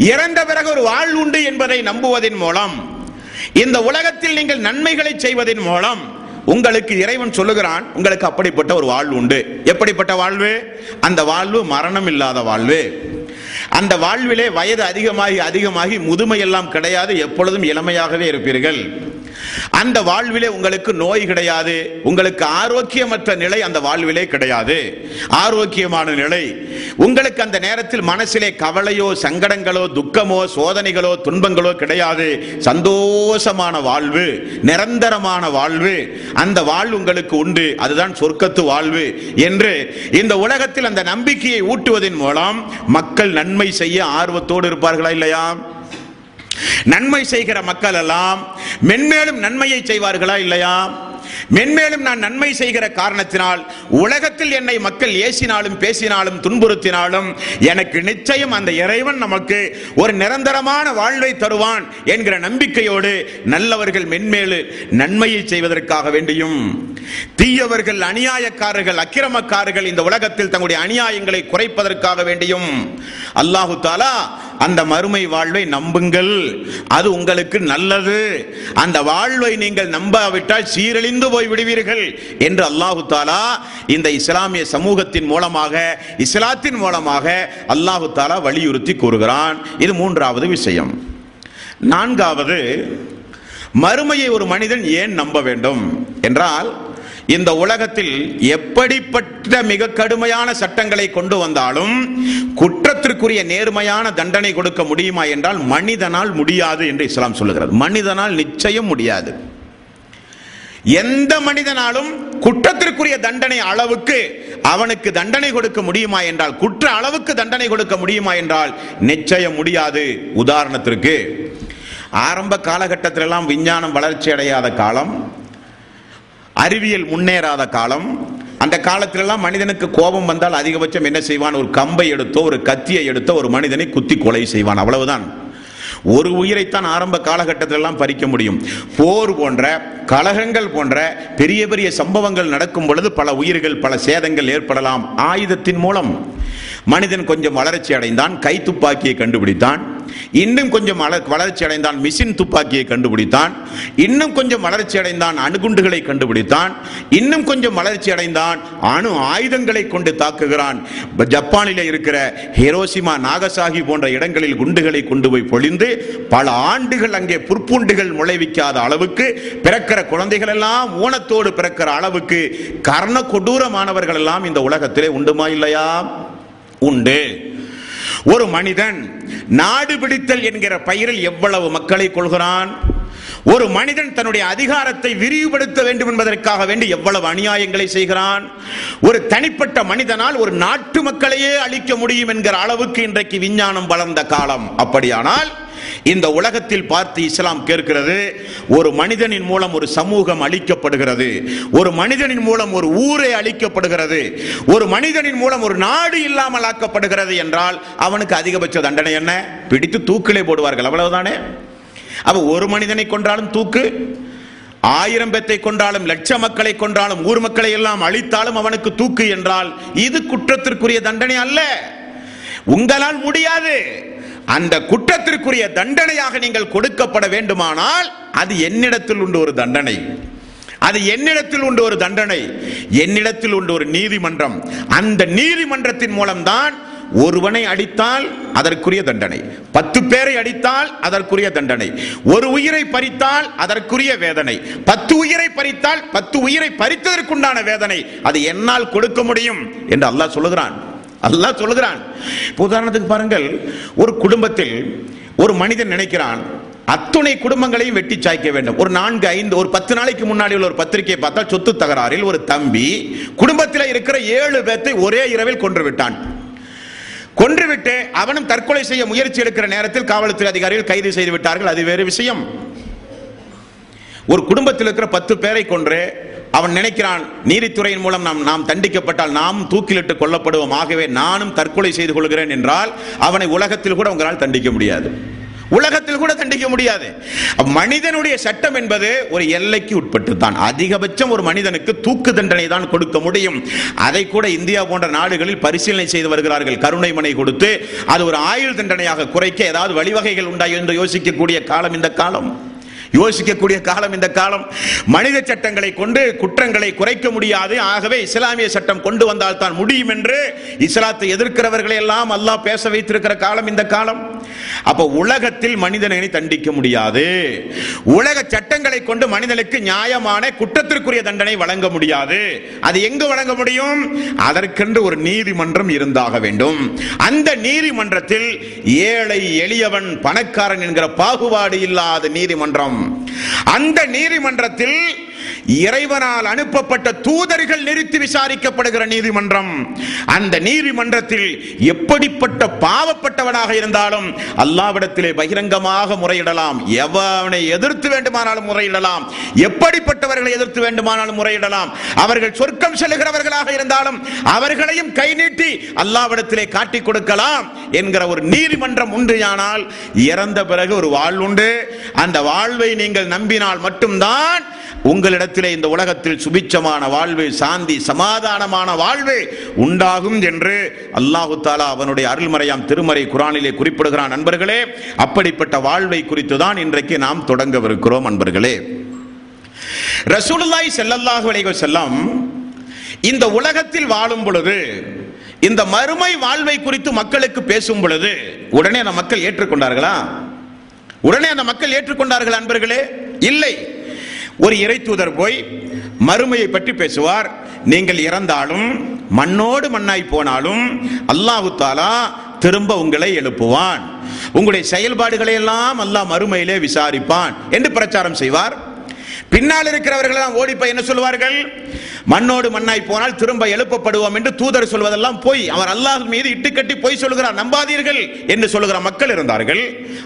இறந்த பிறகு ஒரு வாழ் உண்டு என்பதை நம்புவதன் மூலம் இந்த உலகத்தில் நீங்கள் நன்மைகளை செய்வதன் மூலம் உங்களுக்கு இறைவன் சொல்லுகிறான் உங்களுக்கு அப்படிப்பட்ட ஒரு வாழ்வு உண்டு. எப்படிப்பட்ட வாழ்வு? அந்த வாழ்வு மரணம் இல்லாத வாழ்வு. அந்த வாழ்விலே வயது அதிகமாகி அதிகமாகி முதுமையெல்லாம் கிடையாது எப்பொழுதும் இளமையாகவே இருப்பீர்கள். அந்த வாழ்விலே உங்களுக்கு நோய் கிடையாது உங்களுக்கு ஆரோக்கியமற்ற நிலை அந்த வாழ்விலே கிடையாது. ஆரோக்கியமான நிலை. உங்களுக்கு அந்த நேரத்தில் மனசிலே கவலையோ சங்கடங்களோ துக்கமோ சோதனைகளோ துன்பங்களோ கிடையாது. சந்தோஷமான வாழ்வு நிரந்தரமான வாழ்வு. அந்த வாழ்வு உங்களுக்கு உண்டு. அதுதான் சொர்க்கத்து வாழ்வு என்று இந்த உலகத்தில் அந்த நம்பிக்கையை ஊட்டுவதன் மூலம் மக்கள் நன்மை செய்ய ஆர்வத்தோடு இருப்பார்களா இல்லையா? நன்மை செய்கிற மக்கள் எல்லாம் மென்மேலும் நன்மையை செய்வார்களா இல்லையா? மென்மேலும் நான் நன்மை செய்கிற காரணத்தினால் உலகத்தில் என்னை மக்கள் ஏசினாலும் பேசினாலும் துன்புறுத்தினாலும் எனக்கு நிச்சயம் அந்த இறைவன் நமக்கு ஒரு நிரந்தரமான வாழ்வை தருவான் என்கிற நம்பிக்கையோடு நல்லவர்கள் மென்மேலு நன்மையை செய்வதற்காக வேண்டியும். தீயவர்கள் அநியாயக்காரர்கள் அக்கிரமக்காரர்கள் இந்த உலகத்தில் தங்களுடைய அநியாயங்களை குறைப்பதற்காக வேண்டியும். அல்லாஹு தாலா அந்த மறுமை வாழ்வை நம்புங்கள். அது உங்களுக்கு நல்லது. அந்த வாழ்வை நீங்கள் நம்பாவிட்டால் சீரழிந்து போய் விடுவீர்கள் என்று அல்லாஹு தாலா இந்த இஸ்லாமிய சமூகத்தின் மூலமாக இஸ்லாத்தின் மூலமாக அல்லாஹு தாலா வலியுறுத்தி கூறுகிறான். இது மூன்றாவது விஷயம். நான்காவது மறுமையை ஒரு மனிதன் ஏன் நம்ப வேண்டும்? என்றால் இந்த உலகத்தில் எப்படிப்பட்ட மிக கடுமையான சட்டங்களை கொண்டு வந்தாலும் குற்றத்திற்குரிய நேர்மையான தண்டனை கொடுக்க முடியுமா என்றால் மனிதனால் முடியாது என்று இஸ்லாம் சொல்லுகிறது. மனிதனால் நிச்சயம் முடியாது. எந்த மனிதனாலும் குற்றத்திற்குரிய தண்டனை அளவுக்கு அவனுக்கு தண்டனை கொடுக்க முடியுமா என்றால் குற்ற அளவுக்கு தண்டனை கொடுக்க முடியுமா என்றால் நிச்சயம் முடியாது. உதாரணத்திற்கு ஆரம்ப காலகட்டத்திலெல்லாம் விஞ்ஞானம் வளர்ச்சி அடையாத காலம் அறிவியல் முன்னேறாத காலம். அந்த காலத்திலெல்லாம் மனிதனுக்கு கோபம் வந்தால் அதிகபட்சம் என்ன செய்வான்? ஒரு கம்பை எடுத்தோ ஒரு கத்தியை எடுத்தோ ஒரு மனிதனை குத்தி கொலை செய்வான். அவ்வளவுதான். ஒரு உயிரைத்தான் ஆரம்ப காலகட்டத்திலெல்லாம் பறிக்க முடியும். போர் போன்ற கலகங்கள் போன்ற பெரிய பெரிய சம்பவங்கள் நடக்கும் பொழுது பல உயிர்கள் பல சேதங்கள் ஏற்படலாம். ஆயுதத்தின் மூலம். மனிதன் கொஞ்சம் வளர்ச்சி அடைந்தான் கை துப்பாக்கியை கண்டுபிடித்தான். இன்னும் கொஞ்சம் வளர்ச்சி அடைந்தான் மிஷின் துப்பாக்கியை கண்டுபிடித்தான். இன்னும் கொஞ்சம் வளர்ச்சி அடைந்தான் அணுகுண்டுகளை கண்டுபிடித்தான். இன்னும் கொஞ்சம் வளர்ச்சி அடைந்தான் அணு ஆயுதங்களை கொண்டு தாக்குகிறான். ஜப்பானில் இருக்கிற ஹிரோசிமா நாகசாகி போன்ற இடங்களில் குண்டுகளை கொண்டு போய் பொழிந்து பல ஆண்டுகள் அங்கே புற்பூண்டுகள் முளைவிக்காத அளவுக்கு பிறக்கிற குழந்தைகள் எல்லாம் ஊனத்தோடு பிறக்கிற அளவுக்கு கர்ண கொடூரமானவர்கள் எல்லாம் இந்த உலகத்திலே உண்டுமா இல்லையா? உண்டு. ஒரு மனிதன் நாடு பிடித்தல் என்கிற பயிரில் எவ்வளவு மக்களை கொள்கிறான்? ஒரு மனிதன் தன்னுடைய அதிகாரத்தை விரிவுபடுத்த வேண்டும் என்பதற்காக வேண்டி எவ்வளவு அநியாயங்களை செய்கிறான்? ஒரு தனிப்பட்ட மனிதனால் ஒரு நாட்டு மக்களையே அழிக்க முடியும் என்கிற அளவுக்கு இன்றைக்கு விஞ்ஞானம் வளர்ந்த காலம். அப்படியானால் இந்த உலகத்தில் பார்த்து இஸ்லாம் கேட்கிறது ஒரு மனிதனின் மூலம் ஒரு சமூகம் அழிக்கப்படுகிறது ஒரு மனிதனின் மூலம் ஒரு ஊரே அழிக்கப்படுகிறது ஒரு மனிதனின் மூலம் ஒரு நாடு இல்லாமல் ஆக்கப்படுகிறது என்றால் அவனுக்கு அதிகபட்ச தண்டனை என்ன? பிடித்து தூக்கிலே போடுவார்கள் அவ்வளவுதானே? அப்ப ஒரு மனிதனை கொன்றாலும் தூக்கு ஆயிரம் பேத்தை கொண்டாலும் லட்ச மக்களை கொன்றாலும் ஊர் மக்களை எல்லாம் அழித்தாலும் அவனுக்கு தூக்கு என்றால் இது குற்றத்திற்குரிய தண்டனை அல்ல. உங்களால் முடியாது. அந்த குற்றத்திற்குரிய தண்டனையாக நீங்கள் கொடுக்கப்பட வேண்டுமானால் அது என்னிடத்தில் உண்டு ஒரு தண்டனை. அது என்னிடத்தில் உண்டு ஒரு தண்டனை. என்னிடத்தில் உண்டு ஒரு நீதிமன்றம். அந்த நீதிமன்றத்தின் மூலம்தான் ஒருவனை அடித்தால் அதற்குரிய தண்டனை. பத்து பேரை அடித்தால் அதற்குரிய தண்டனை. ஒரு உயிரை பறித்தால் அதற்குரிய வேதனை. பத்து உயிரை பறித்தால் பத்து உயிரை பறித்ததற்குண்டான வேதனை. அது என்னால் கொடுக்க முடியும் என்று அல்லாஹ் சொல்லுகிறான். அல்லாஹ் சொல்லுகிறான். உதாரணத்துக்கு பாருங்கள் ஒரு குடும்பத்தில் ஒரு மனிதன் நினைக்கிறான் அத்துணை குடும்பங்களையும் வெட்டி சாய்க்க வேண்டும். ஒரு நான்கு ஐந்து ஒரு பத்து நாளைக்கு முன்னாடி உள்ள ஒரு பத்திரிகையை பார்த்தா சொத்து தகராறில் ஒரு தம்பி குடும்பத்தில் இருக்கிற ஏழு பேர்த்தை ஒரே இரவில் கொன்று விட்டான். கொன்றுவிட்டு அவனும் தற்கொலை செய்ய முயற்சி எடுக்கிற நேரத்தில் காவல்துறை அதிகாரிகள் கைது செய்து விட்டார்கள். அது வேறு விஷயம். ஒரு குடும்பத்தில் இருக்கிற பத்து பேரை கொன்று அவன் நினைக்கிறான் நீதித்துறையின் மூலம் நாம் நாம் தண்டிக்கப்பட்டால் நாம் தூக்கிலிட்டு கொல்லப்படுவோம். ஆகவே நானும் தற்கொலை செய்து கொள்கிறேன் என்றால் அவனை உலகத்தில் கூட உங்களால் தண்டிக்க முடியாது. உலகத்தில் கூட தண்டிக்க முடியாது. மனிதனுடைய சட்டம் என்பது ஒரு எல்லைக்கு உட்பட்டு தான் அதிகபட்சம் ஒரு மனிதனுக்கு தூக்கு தண்டனை தான் கொடுக்க முடியும். அதை கூட இந்தியா போன்ற நாடுகளில் பரிசீலனை செய்து வருகிறார்கள். கருணை மனை கொடுத்து அது ஒரு ஆயுள் தண்டனையாக குறைக்க ஏதாவது வழிவகைகள் உண்டா என்று யோசிக்கக்கூடிய காலம் இந்த காலம். யோசிக்கக்கூடிய காலம் இந்த காலம். மனித சட்டங்களை கொண்டு குற்றங்களை குறைக்க முடியாது. ஆகவே இஸ்லாமிய சட்டம் கொண்டு வந்தால் தான் முடியும் என்று இஸ்லாத்தை எதிர்க்கிறவர்களை எல்லாம் அல்லாஹ் பேச வைத்திருக்கிற காலம் இந்த காலம். அப்ப உலகத்தில் மனிதனை தண்டிக்க முடியாது. உலக சட்டங்களை கொண்டு மனிதனுக்கு நியாயமான குற்றத்திற்குரிய தண்டனை வழங்க முடியாது. அது எங்கு வழங்க முடியும்? அதற்கென்று ஒரு நீதிமன்றம் இருந்தாக வேண்டும். அந்த நீதிமன்றத்தில் ஏழை எளியவன் பணக்காரன் என்கிற பாகுபாடு இல்லாத நீதிமன்றம் அந்த நீதிமன்றத்தில் இறைவனால் அனுப்பப்பட்ட தூதர்கள் நிறுத்தி விசாரிக்கப்படுகிற நீதிமன்றம் அந்த நீதிமன்றத்தில் எப்படிப்பட்ட பாவப்பட்டவனாக இருந்தாலும் அல்லாவிடத்திலே பகிரங்கமாக முறையிடலாம். எவனை எதிர்த்து வேண்டுமானாலும் முறையிடலாம். எப்படிப்பட்டவர்களை எதிர்த்து வேண்டுமானாலும் முறையிடலாம். அவர்கள் சொர்க்கம் செல்கிறவர்களாக இருந்தாலும் அவர்களையும் கை நீட்டி அல்லாவிடத்திலே காட்டிக் கொடுக்கலாம் என்கிற ஒரு நீதிமன்றம் உண்டு. ஆனால் இறந்த பிறகு ஒரு வாழ்வு உண்டு. அந்த வாழ்வை நீங்கள் நம்பினால் மட்டும்தான் உங்களிடத்திலே இந்த உலகத்தில் சுபிச்சமான வாழ்வு சாந்தி சமாதானமான வாழ்வு உண்டாகும் என்று அல்லாஹு தாலா அவனுடைய அருள்மறையாம் திருமறை குரானிலே குறிப்பிடுகிறான். நண்பர்களே அப்படிப்பட்ட வாழ்வை குறித்து தான் இன்றைக்கு நாம் தொடங்கவிருக்கிறோம் நண்பர்களே. ரசூலுல்லாய் செல்லல்லாஹு அலைஹி செல்லம் இந்த உலகத்தில் வாழும் பொழுது இந்த மறுமை வாழ்வை குறித்து மக்களுக்கு பேசும் பொழுது உடனே அந்த மக்கள் ஏற்றுக்கொண்டார்களா? உடனே அந்த மக்கள் ஏற்றுக்கொண்டார்கள் அன்பர்களே இல்லை. ஒரு இறை தூதர் போய் மறுமையை பற்றி பேசுவார். நீங்கள் இறந்தாலும் மண்ணோடு மண்ணாய் போனாலும் அல்லாஹு தாலா திரும்ப உங்களை எழுப்புவான். உங்களுடைய செயல்பாடுகளை எல்லாம் அல்லாஹ் மறுமையிலே விசாரிப்பான் என்று பிரச்சாரம் செய்வார். பின்னால் இருக்கிறவர்கள் எல்லாம் ஓடி போய் என்ன சொல்வார்கள் மண்ணோடு மண்ணாய் போனால் திரும்ப எழுப்பப்படுவோம் என்று தூதர் சொல்வதெல்லாம் போய். அவர் அல்லாஹ் மீது இட்டுக்கட்டி பொய் சொல்கிறார் நம்பாதீர்கள் என்று சொல்லுகிற மக்கள் இருந்தார்கள்.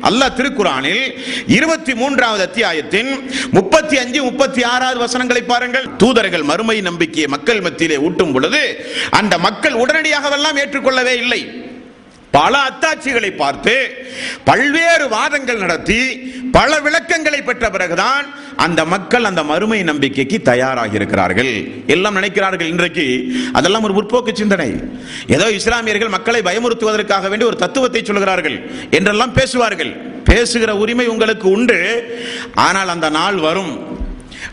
அல்லாஹ் திருக்குறானில் இருபத்தி மூன்றாவது அத்தியாயத்தின் முப்பத்தி அஞ்சு முப்பத்தி ஆறாவது வசனங்களை பாருங்கள். தூதர்கள் மறுமை நம்பிக்கையை மக்கள் மத்தியிலே ஊட்டும் பொழுது அந்த மக்கள் உடனடியாகவெல்லாம் ஏற்றுக்கொள்ளவே இல்லை. பல அத்தாட்சிகளை பார்த்து பல்வேறு வாதங்கள் நடத்தி பல விளக்கங்களை பெற்ற பிறகுதான் அந்த மக்கள் அந்த மறுமை நம்பிக்கைக்கு தயாராக இருக்கிறார்கள் எல்லாம் நினைக்கிறார்கள் இன்றைக்கு. அதெல்லாம் ஒரு முற்போக்கு சிந்தனை. ஏதோ இஸ்லாமியர்கள் மக்களை பயமுறுத்துவதற்காக வேண்டி ஒரு தத்துவத்தை சொல்கிறார்கள் என்றெல்லாம் பேசுவார்கள். பேசுகிற உரிமை உங்களுக்கு உண்டு. ஆனால் அந்த நாள் வரும்.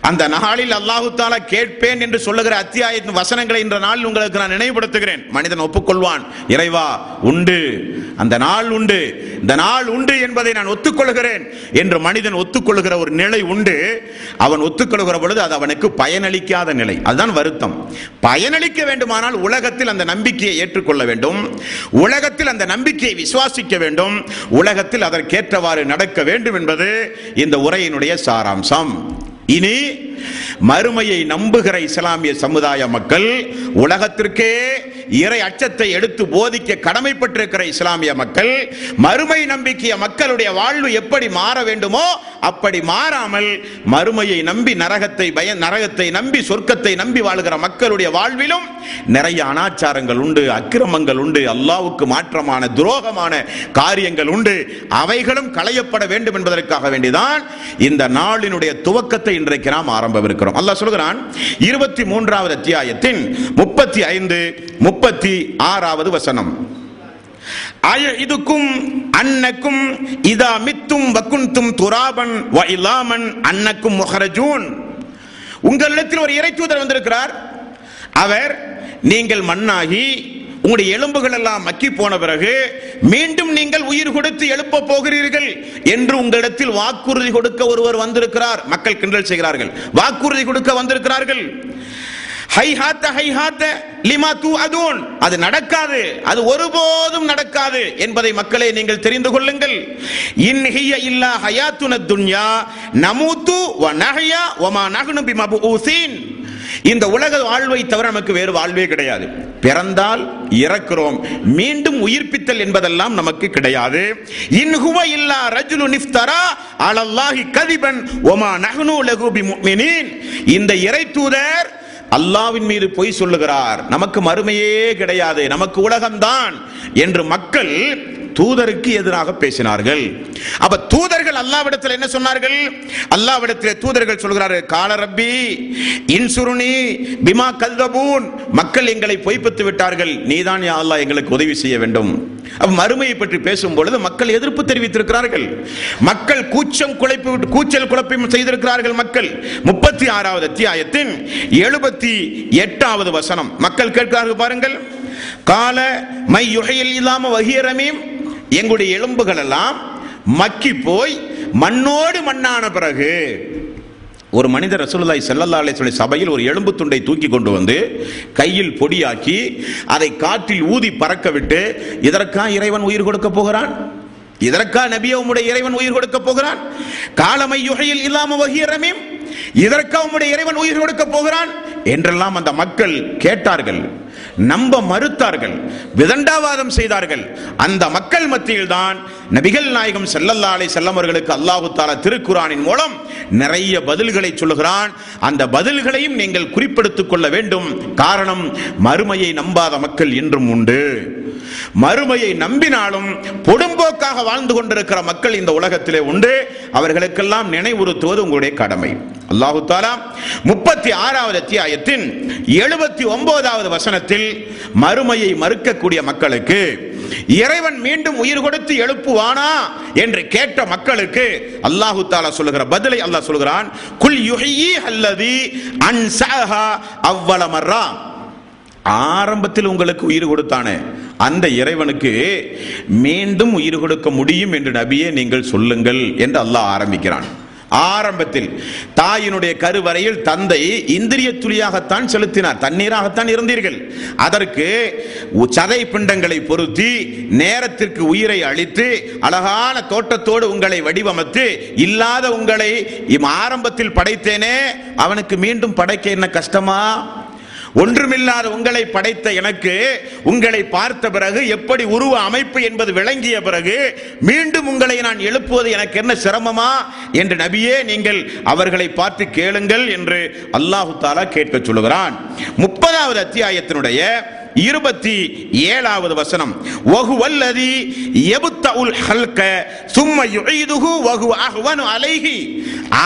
அந்த நாளில் அல்லாஹு தாலா கேட்பேன் என்று சொல்லுகிற அத்தியாயத்தின் வசனங்களை இந்த நாளில் உங்களுக்கு நான் நினைவுபடுத்துகிறேன். மனிதன் ஒப்புக்கொள்வான் இறைவா உண்டு. அந்த நாள் உண்டு. இந்த நாள் உண்டு என்பதை நான் ஒத்துக்கொள்கிறேன். என்று மனிதன் ஒத்துக்கொள்கிற ஒரு நிலை உண்டு. அவன் ஒத்துக்கொள்கிற பொழுது அது அவனுக்கு பயனளிக்காத நிலை. அதுதான் வருத்தம். பயனளிக்க வேண்டுமானால் உலகத்தில் அந்த நம்பிக்கையை ஏற்றுக்கொள்ள வேண்டும். உலகத்தில் அந்த நம்பிக்கையை விசுவாசிக்க வேண்டும். உலகத்தில் அதற்கேற்றவாறு நடக்க வேண்டும் என்பது இந்த உரையினுடைய சாராம்சம். இனி மறுமையை நம்புகிற இஸ்லாமிய சமுதாய மக்கள் உலகத்திற்கே இறை அச்சத்தை எடுத்து போதிக்க கடமைப்பட்டிருக்கிற இஸ்லாமிய மக்கள் மறுமை நம்பிக்கைய மக்களுடைய வாழ்வு எப்படி மாற வேண்டுமோ அப்படி மாறாமல் மறுமையை நம்பி நரகத்தை பய நரகத்தை நம்பி சொர்க்கத்தை நம்பி வாழ்கிற மக்களுடைய வாழ்விலும் நிறைய அனாச்சாரங்கள் உண்டு அக்கிரமங்கள் உண்டு அல்லாவுக்கு மாற்றமான துரோகமான காரியங்கள் உண்டு. அவைகளும் களையப்பட வேண்டும் என்பதற்காக வேண்டிதான் இந்த நாளினுடைய துவக்கத்தை இன்றைக்கு நாம் ஆரம்பவிருக்கிறோம். அல்லாஹ் சொல்கிறான் இருபத்தி மூன்றாவது அத்தியாயத்தின் முப்பத்தி ஐந்து முப்பத்தி ஆறாவது வசனம். இதுக்கும் அன்னக்கும் இதா மித்தும் வக்குந்தும் துராபன் வ இலாமன் அன்னக்கும் முஹரஜூன். உங்களிடத்தில் ஒரு இறைச்சூதர் வந்திருக்கிறார். அவர் நீங்கள் மண்ணாகி உங்களுடைய எலும்புகள் எல்லாம் மக்கி போன பிறகு மீண்டும் நீங்கள் உயிர் கொடுத்து எழுப்ப போகிறீர்கள் என்று உங்களிடத்தில் வாக்குறுதி கொடுக்க ஒருவர் வந்திருக்கிறார். மக்கள் கிண்டல் செய்கிறார்கள். வாக்குறுதி கொடுக்க வந்திருக்கிறார்கள். ஹைஹாத்த ஹைஹாத்த லிமா தூ அது நடக்காது. அது ஒருபோதும் நடக்காது என்பதை மக்களே நீங்கள் தெரிந்து கொள்ளுங்கள். இன் இல்லா ஹயாத்துன துன்யா நமூத்து வ நஹயா வமா நஹ்னு பிமபூசின் இந்த உலக வாழ்வை தவிர நமக்கு வேறு வாழ்வே கிடையாது. பிறந்தால் இறக்கிறோம். மீண்டும் உயிர்ப்பித்தல் என்பதெல்லாம் நமக்கு கிடையாது. இன்ஹுவ இல்லா ரஜுலு நிஃப்தரா அலல்லாஹி கதிபன் ஒமா நஹ்னு லகு பிமுமினின் இந்த இறை தூதர் அல்லாவின் மீது பொய் சொல்லுகிறார். நமக்கு மறுமையே கிடையாது. நமக்கு உலகம்தான். என்று மக்கள் தூதருக்கு எதிராக பேசினார்கள். அப்ப தூதர்கள் அல்லாவிடத்தில் என்ன சொன்னார்கள்? அல்லாவிடத்தில் தூதர்கள் சொல்கிறார்கள் கால ரப்பி இன்சுருணி பிமா கல்தபூன். மக்கள் எங்களை பொய்ப்பித்து விட்டார்கள். நீதான் யா அல்லாஹ் எங்களுக்கு உதவி செய்ய வேண்டும். அப்ப மறுமையை பற்றி பேசும் பொழுது மக்கள் எதிர்ப்பு தெரிவித்திருக்கிறார்கள். மக்கள் கூச்சம் குழைப்பு கூச்சல் குழப்பம் செய்திருக்கிறார்கள் மக்கள். முப்பத்தி ஆறாவது அத்தியாயத்தின் எழுபத்தி எட்டாவது வசனம். மக்கள் கேட்கிறார்கள் பாருங்கள். கால மை யுகையில் இல்லாம வகியரமீம் எங்களுடைய எலும்புகள் எல்லாம் மக்கி போய் மண்ணோடு மண்ணான பிறகு ஒரு மனிதர் ரசூலுல்லாஹி ஸல்லல்லாஹு சொல்லி சபையில் ஒரு எலும்பு துண்டை தூக்கி கொண்டு வந்து கையில் பொடியாக்கி அதை காற்றில் ஊதி பறக்க விட்டு இதற்கா இறைவன் உயிர் கொடுக்க போகிறான்? இதற்கா நபிய உம்முடைய இறைவன் உயிர் கொடுக்க போகிறான்? காலமை யுகையில் இல்லாம வகியரமீம் இதற்கா உம்முடைய இறைவன் உயிர் கொடுக்க போகிறான்? என்றெல்லாம் அந்த மக்கள் கேட்டார்கள். நம்ப மறுத்தார்கள் விதண்டாவாதம் செய்தார்கள். அந்த மக்கள் மத்தியில் தான் நபிகள் நாயகம் ஸல்லல்லாஹு அலைஹி செல்லம் அல்லாஹு தாலா திருக்குரானின் மூலம் நிறைய பதில்களை சொல்லுகிறான். அந்த பதில்களையும் நீங்கள் குறிப்பெடுத்துக் கொள்ள வேண்டும். காரணம் மறுமையை நம்பாத மக்கள் இன்றும் உண்டு. மறுமையை நம்பினாலும் பொடும்போக்காக வாழ்ந்து கொண்டிருக்கிற மக்கள் இந்த உலகத்திலே உண்டு. அவர்களுக்கெல்லாம் நினைவுறுத்துவது உங்களுடைய கடமை. அல்லாஹு தாலா முப்பத்தி ஆறாவது அத்தியாயத்தின் எழுபத்தி ஒன்பதாவது வசனத்தில் மறுமையை மறுக்கக்கூடிய மக்களுக்கு இறைவன் மீண்டும் உயிர் கொடுத்து எழுப்புவானா என்று கேட்ட மக்களுக்கு அல்லாஹு தாலா சொல்லுகிற பதிலை அல்லாஹ் சொல்கிறான் குல் யுஹி அல்லதி அன்சஹா அவ்வள மர்ரா. ஆரம்பத்தில் உங்களுக்கு உயிர் கொடுத்தானே அந்த இறைவனுக்கு மீண்டும் உயிர் கொடுக்க முடியும் என்று நபியே நீங்கள் சொல்லுங்கள் என்று அல்லாஹ் ஆரம்பிக்கிறான். ஆரம்பத்தில் தாயினுடைய கருவறையில் தந்தை இந்திரிய துளியாகத்தான் செலுத்தினார். தண்ணீராகத்தான் இருந்தீர்கள். அதற்கு உ- சதை பிண்டங்களை பொருத்தி நேரத்திற்கு உயிரை அளித்து அழகான தோட்டத்தோடு உங்களை வடிவமைத்து இல்லாத உங்களை இம் ஆரம்பத்தில் படைத்தேனே அவனுக்கு மீண்டும் படைக்க என்ன கஷ்டமா? ஒன்றுமில்லாத உங்களை படைத்த எனக்கு உங்களை பார்த்த பிறகு எப்படி உருவ அமைப்பு என்பது விளங்கிய பிறகு மீண்டும் உங்களை நான் எழுப்புவது எனக்கு என்ன சிரமமா என்று நபியே நீங்கள் அவர்களை பார்த்து கேளுங்கள் என்று அல்லாஹு தாலா கேட்க சொல்லுகிறான். முப்பதாவது அத்தியாயத்தினுடைய இருபத்தி ஏழாவது வசனம் வகு வல்லதி எபுத்தவுல் ஹல்க சும்மா யுஈதுஹு வகு அஹ்வனு அலைஹி.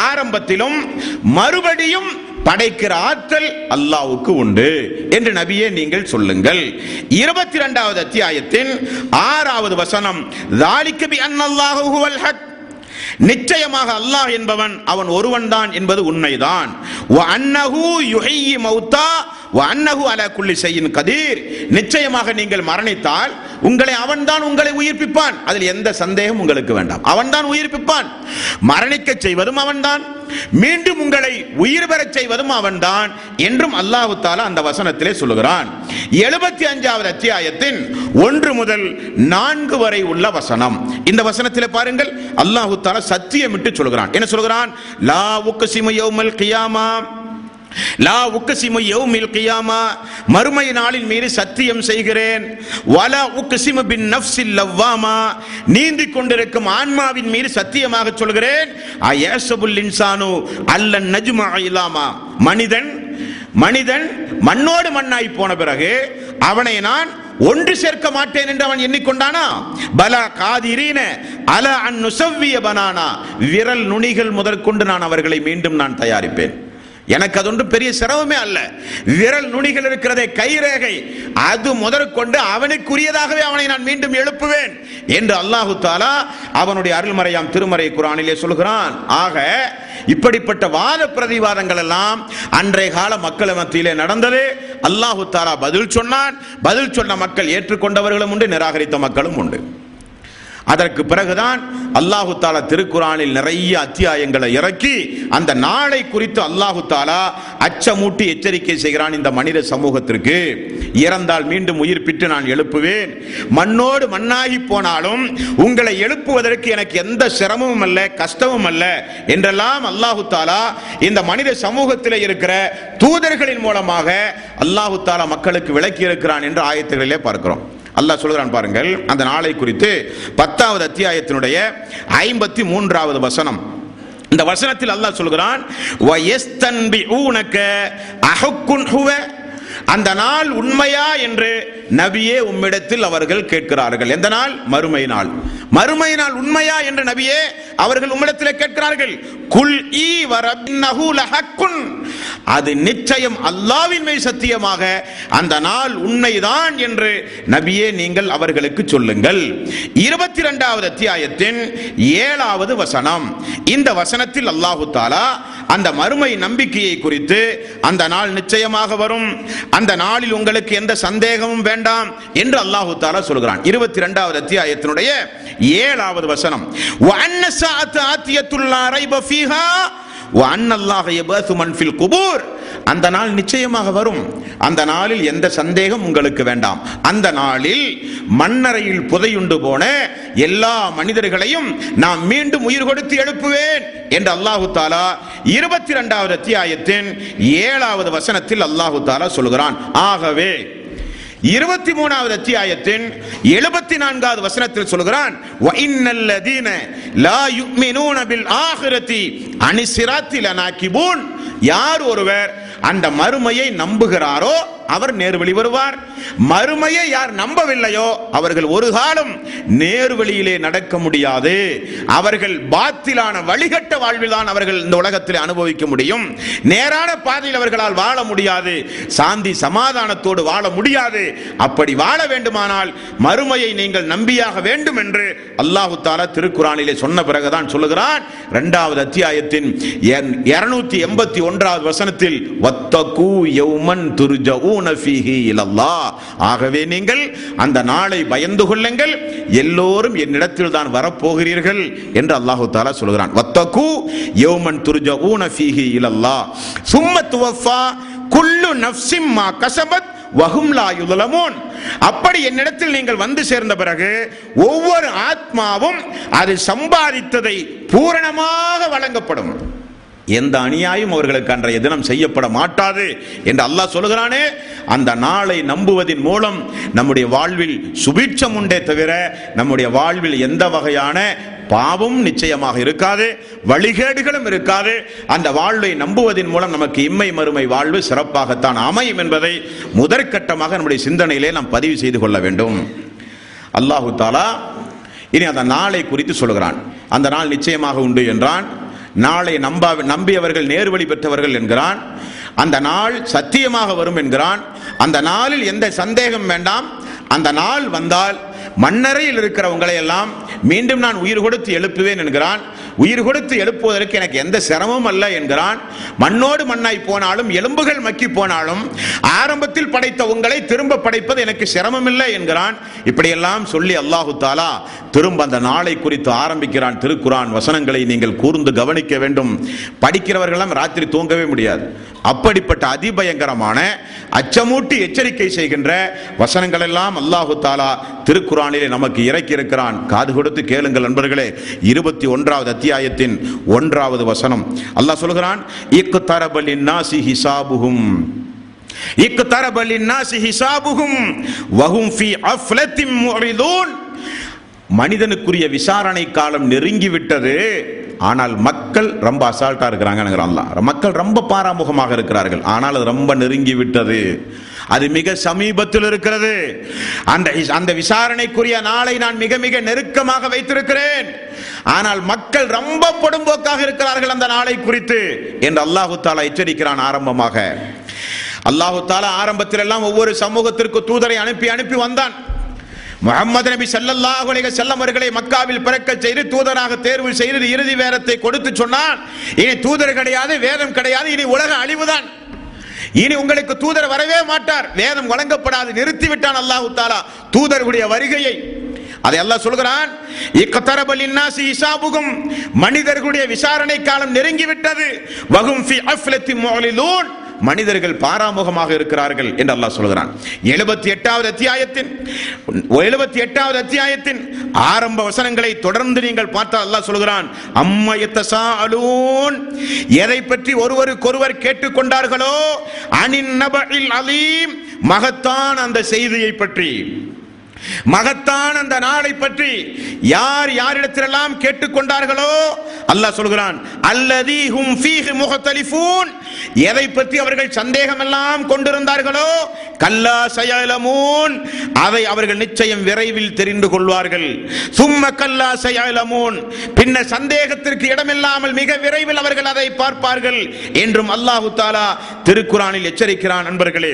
ஆரம்பத்திலும் மறுபடியும் படைக்கிற ஆற்றல் அல்லாவுக்கு உண்டு என்று நபியே நீங்கள் சொல்லுங்கள். இருபத்தி இரண்டாவது அத்தியாயத்தின் ஆறாவது வசனம் தாலிக்கபி அன்னல்லாஹுவல் ஹக் நிச்சயமாக அல்லாஹ் என்பவன் அவன் ஒருவன் தான் என்பது உண்மைதான். கதீர் நிச்சயமாக நீங்கள் மரணித்தால் உங்களை அவன்தான் உங்களை உயிர்ப்பிப்பான். அதில் எந்த சந்தேகம் உங்களுக்கு வேண்டாம். அவன்தான் உயிர்ப்பிப்பான். மரணிக்க செய்வதும் அவன்தான். மீண்டும் உங்களை உயிர் பெறச் செய்வதும் அவன்தான் என்றும் அல்லாஹு தாலா அந்த வசனத்திலே சொல்லுகிறான். எழுபத்தி அஞ்சாவது அத்தியாயத்தின் ஒன்று முதல் நான்கு வரை உள்ள வசனம். இந்த வசனத்திலே பாருங்கள் அல்லாஹு தாலா சத்தியமிட்டு சொல்லுகிறான். என்ன சொல்கிறான் லா உக்கசிமு யௌமல் கியாமா. லா உக்கசிமு யௌமில் கியாமா. மறுமை நாளின் மீது சத்தியம் செய்கிறேன். வல உக்கசிமு பின் நஃப்ஸில் லவ்வாமா. நீந்திக் கொண்டிருக்கும் ஆன்மாவின் மீது சத்தியமாக சொல்கிறேன். அயேசபுல் இன்சானு அல்ல நஜ்மா இல்லாமா மனிதன் மனிதன் மண்ணோடு மண்ணாய் போன பிறகு அவனை நான் ஒன்று சேர்க்க மாட்டேன் என்று அவன் எண்ணிக்கொண்டானா? பல காதிரீன அல அன் நுசவ்விய பனானா. விரல் நுனிகள் முதற்கொண்டு நான் அவர்களை மீண்டும் நான் தயாரிப்பேன். எனக்கு அது ஒன்றும் பெரிய சிரமமே அல்ல. விரல் நுனிகள் இருக்கிறதே கைரேகை. அது முதற்கொண்டு அவனுக்குரியதாகவே அவனை நான் மீண்டும் எழுப்புவேன் என்று அல்லாஹு தாலா அவனுடைய அருள்மறையாம் திருமறை குரானிலே சொல்கிறான். ஆக இப்படிப்பட்ட வாத பிரதிவாதங்கள் எல்லாம் அன்றைய கால மக்கள் மத்தியிலே நடந்தது. அல்லாஹு தாலா பதில் சொன்னான். பதில் சொன்ன மக்கள் ஏற்றுக்கொண்டவர்களும் உண்டு நிராகரித்த மக்களும் உண்டு. அதற்கு பிறகுதான் அல்லாஹு தாலா திருக்குறானில் நிறைய அத்தியாயங்களை இறக்கி அந்த நாளை குறித்து அல்லாஹு தாலா அச்சமூட்டி எச்சரிக்கை செய்கிறான் இந்த மனித சமூகத்திற்கு. இறந்தால் மீண்டும் உயிர்ப்பிட்டு நான் எழுப்புவேன். மண்ணோடு மண்ணாகி போனாலும் உங்களை எழுப்புவதற்கு எனக்கு எந்த சிரமமும் அல்ல கஷ்டமும் அல்ல என்றெல்லாம் அல்லாஹு தாலா இந்த மனித சமூகத்தில் இருக்கிற தூதர்களின் மூலமாக அல்லாஹு தாலா மக்களுக்கு விளக்கி இருக்கிறான் என்று ஆயத்துகளிலே பார்க்கிறோம். அல்லாஹ் சொல்கிறான் பாருங்கள் அந்த நாளை குறித்து பத்தாவது அத்தியாயத்தினுடைய ஐம்பத்தி மூன்றாவது வசனம். இந்த வசனத்தில் அல்லாஹ் சொல்கிறான் அந்த நாள் உண்மையா என்று நபியே உம்மிடத்தில் அவர்கள் கேட்கிறார்கள். எந்த நாள்? மறுமை நாள். மறுமை நாள் உண்மையா என்று நபியே அவர்கள் உம்மிடத்தில் கேட்கிறார்கள். குல் ஈ வரபின்னஹு அது நிச்சயம் அல்லாவின் மேல் சத்தியமாக அந்த நாள் உண்மைதான் என்று நபியே நீங்கள் அவர்களுக்கு சொல்லுங்கள். இருபத்தி இரண்டாவது அத்தியாயத்தின் ஏழாவது வசனம். இந்த வசனத்தில் அல்லாஹு தாலா அந்த மறுமை நம்பிக்கையை குறித்து அந்த நாள் நிச்சயமாக வரும். அந்த நாளில் உங்களுக்கு எந்த சந்தேகமும் வேண்டாம் என்று அல்லாஹு தாலா சொல்கிறான். இருபத்தி இரண்டாவது அத்தியாயத்தினுடைய ஏழாவது வசனம். வன்னசாத் ஆத்தியத்துள்ளாரை பஃபி ஃபீஹா அந்த நாள் நிச்சயமாக வரும். அந்த நாளில் எந்த சந்தேகம் உங்களுக்கு வேண்டாம். அந்த நாளில் மண்ணறையில் புதையுண்டு போன எல்லா மனிதர்களையும் நான் மீண்டும் உயிர் கொடுத்து எழுப்புவேன் என்று அல்லாஹு தாலா இருபத்தி இரண்டாவது அத்தியாயத்தின் ஏழாவது வசனத்தில் அல்லாஹு தாலா சொல்கிறான். ஆகவே இருபத்தி மூணாவது அத்தியாயத்தின் எழுபத்தி நான்காவது வசனத்தில் சொல்கிறான் யார் ஒருவர் அந்த மறுமையை நம்புகிறாரோ அவர் நேர்வழி வருவார். மறுமையை யார் நம்பவில்லையோ அவர்கள் ஒரு காலம் நேர்வழியிலே நடக்க முடியாது. அவர்கள் பாத்திலான வழிகட்ட வாழ்வில் தான் அவர்கள் இந்த உலகத்தில் அனுபவிக்க முடியும். நேரான பாதையில் அவர்களால் வாழ முடியாது. சாந்தி சமாதானத்தோடு வாழ முடியாது. அப்படி வாழ வேண்டுமானால் மறுமையை நீங்கள் நம்பியாக வேண்டும் என்று அல்லாஹு தாலா திருக்குறானிலே சொன்ன பிறகுதான் சொல்லுகிறான். இரண்டாவது அத்தியாயத்தின் இருநூத்தி எண்பத்தி ஒன்றாவது வசனத்தில் வத்தகு யௌமன் துர்ஜஊன ஃபீஹி இலல்லாஹ். ஆகவே நீங்கள் அந்த நாளை பயந்து கொள்ளுங்கள். எல்லோரும் என்னிடத்தில் தான் வரப்போகிறீர்கள் என்று அல்லாஹு தாலா சொல்கிறான். வத்தகு யௌமன் துர்ஜஊன ஃபீஹி இலல்லாஹ். சும்ம துவஃபா குல்லு நஃப்ஸிம் மா கஸபத் வஹும் லா அப்படி என்னிடத்தில் நீங்கள் வந்து சேர்ந்த பிறகு ஒவ்வொரு ஆத்மாவும் அது சம்பாதித்ததை பூரணமாக வழங்கப்படும். எந்த அநியாயம் அவர்களுக்கு அன்றைய தினம் செய்யப்பட மாட்டாது என்று அல்லாஹ் சொல்கிறானே அந்த நாளை நம்புவதன் மூலம் நம்முடைய வாழ்வில் சுபீட்சம் உண்டே தவிர நம்முடைய வாழ்வில் எந்த வகையான பாவம் நிச்சயமாக இருக்காது வழிகேடுகளும் இருக்காது. அந்த வாழ்வை நம்புவதன் மூலம் நமக்கு இம்மை மறுமை வாழ்வு சிறப்பாகத்தான் அமையும் என்பதை முதற்கட்டமாக நம்முடைய சிந்தனையிலே நாம் பதிவு செய்து கொள்ள வேண்டும். அல்லாஹு தாலா இனி அந்த நாளை குறித்து சொல்கிறான் அந்த நாள் நிச்சயமாக உண்டு என்றான். நாளை நம்பா நம்பியவர்கள் நேர்வழி பெற்றவர்கள் என்கிறான். அந்த நாள் சத்தியமாக வரும் என்கிறான். அந்த நாளில் எந்த சந்தேகம் வேண்டாம். அந்த நாள் வந்தால் மண்ணறையில் இருக்கிறவங்களை எல்லாம் மீண்டும் நான் உயிர் கொடுத்து எழுப்புவேன் என்கிறான். உயிர் கொடுத்து எழுப்புவதற்கு எனக்கு எந்த சிரமமும் அல்ல என்கிறான். மண்ணோடு மண்ணாய் போனாலும் எலும்புகள் மக்கி போனாலும் ஆரம்பத்தில் படைத்த உங்களை திரும்ப படைப்பது எனக்கு சிரமம் இல்லை என்கிறான். இப்படியெல்லாம் சொல்லி அல்லாஹு தாலா திரும்ப அந்த நாளை குறித்து ஆரம்பிக்கிறான். திருக்குறான் வசனங்களை நீங்கள் கூர்ந்து கவனிக்க வேண்டும். படிக்கிறவர்களெல்லாம் ராத்திரி தூங்கவே முடியாது. அப்படிப்பட்ட அதிபயங்கரமான அச்சமூட்டி எச்சரிக்கை செய்கின்ற வசனங்கள் எல்லாம் அல்லாஹு தாலா திருக்குறானிலே நமக்கு இறக்கி இருக்கிறான் காது கொடுத்து கேளுங்கள் நண்பர்களே. இருபத்தி ஒன்றாவது அத்தியாயத்தின் ஒன்றாவது வசனம். அல்லாஹ் சொல்கிறான் இக்கு தரபலின் நாசி ஹிசாபுகும் மனிதனுக்குரிய விசாரணை காலம் நெருங்கி விட்டது ஆனால் மக்கள் ரொம்ப அசால்ட்டா இருக்கிறாங்க மக்கள் ரொம்ப பாராமுகமாக இருக்கிறார்கள். ஆனால் அது ரொம்ப நெருங்கி விட்டது அது மிக சமீபத்தில் இருக்கிறது. அந்த அந்த விசாரணைக்குரிய நாளை நான் மிக மிக நெருக்கமாக வைத்திருக்கிறேன். ஆனால் மக்கள் ரொம்ப பொடும்போக்காக இருக்கிறார்கள் அந்த நாளை குறித்து என்று அல்லாஹு தாலா எச்சரிக்கிறான் ஆரம்பமாக. அல்லாஹு தாலா ஆரம்பத்தில் எல்லாம் ஒவ்வொரு சமூகத்திற்கு தூதரை அனுப்பி அனுப்பி வந்தான். முகமது நபி ஸல்லல்லாஹு அலைஹி வஸல்லம் அவர்களை மக்காவில் பிறக்க செய்து தூதராக தேர்வு செய்து இறுதி வேதத்தை கொடுத்து சொன்னான். இனி தூதர் கிடையாது வேதம் கிடையாது இனி உலக அழிவுதான். இனி உங்களுக்கு தூதர் வரவே மாட்டார். வேதம் வழங்கப்படாது நிறுத்திவிட்டான் அல்லாஹு தாலா. தூதருடைய வருகையை. அதை அல்லாஹ் சொல்கிறான் இக்கத்தரபலின் இசாபுகும். மனிதர்களுடைய விசாரணை காலம் நெருங்கி விட்டது வகும் ஃபி அஃப்லத்தி மோலிலூன் மனிதர்கள் பாராமுகமாக இருக்கிறார்கள் என்று அல்லாஹ் சொல்கிறான். எழுபத்தி எட்டாவது அத்தியாயத்தின் எழுபத்தி எட்டாவது அத்தியாயத்தின் ஆரம்ப வசனங்களை தொடர்ந்து நீங்கள் பார்த்தால் அல்லாஹ் சொல்கிறான் அம்மா அலூன் எதை பற்றி ஒருவருக்கொருவர் கேட்டுக்கொண்டார்களோ அனின் நபஇல் அலீம் மகத்தான் அந்த செய்தியை பற்றி. மகத்தான் அந்த நாளை பற்றி யார் யாரிடத்திலெல்லாம் கேட்டுக்கொண்டார்களோ அல்லாஹ் சொல்கிறான் அல்லதி ஹும் ஃபீஹி முகத்தலிஃபூன் எதை பற்றி அவர்கள் சந்தேகம் எல்லாம் கொண்டிருந்தார்களோ கல்லா சயலமூன். அதை அவர்கள் நிச்சயம் விரைவில் தெரிந்து கொள்வார்கள். சும்ம கல்லா சயலமூன். பின்ன சந்தேகத்திற்கு இடமில்லாமல் மிக விரைவில் அவர்கள் அதை பார்ப்பார்கள் என்றும் அல்லாஹு தாலா திருக்குறானில் எச்சரிக்கிறான் நண்பர்களே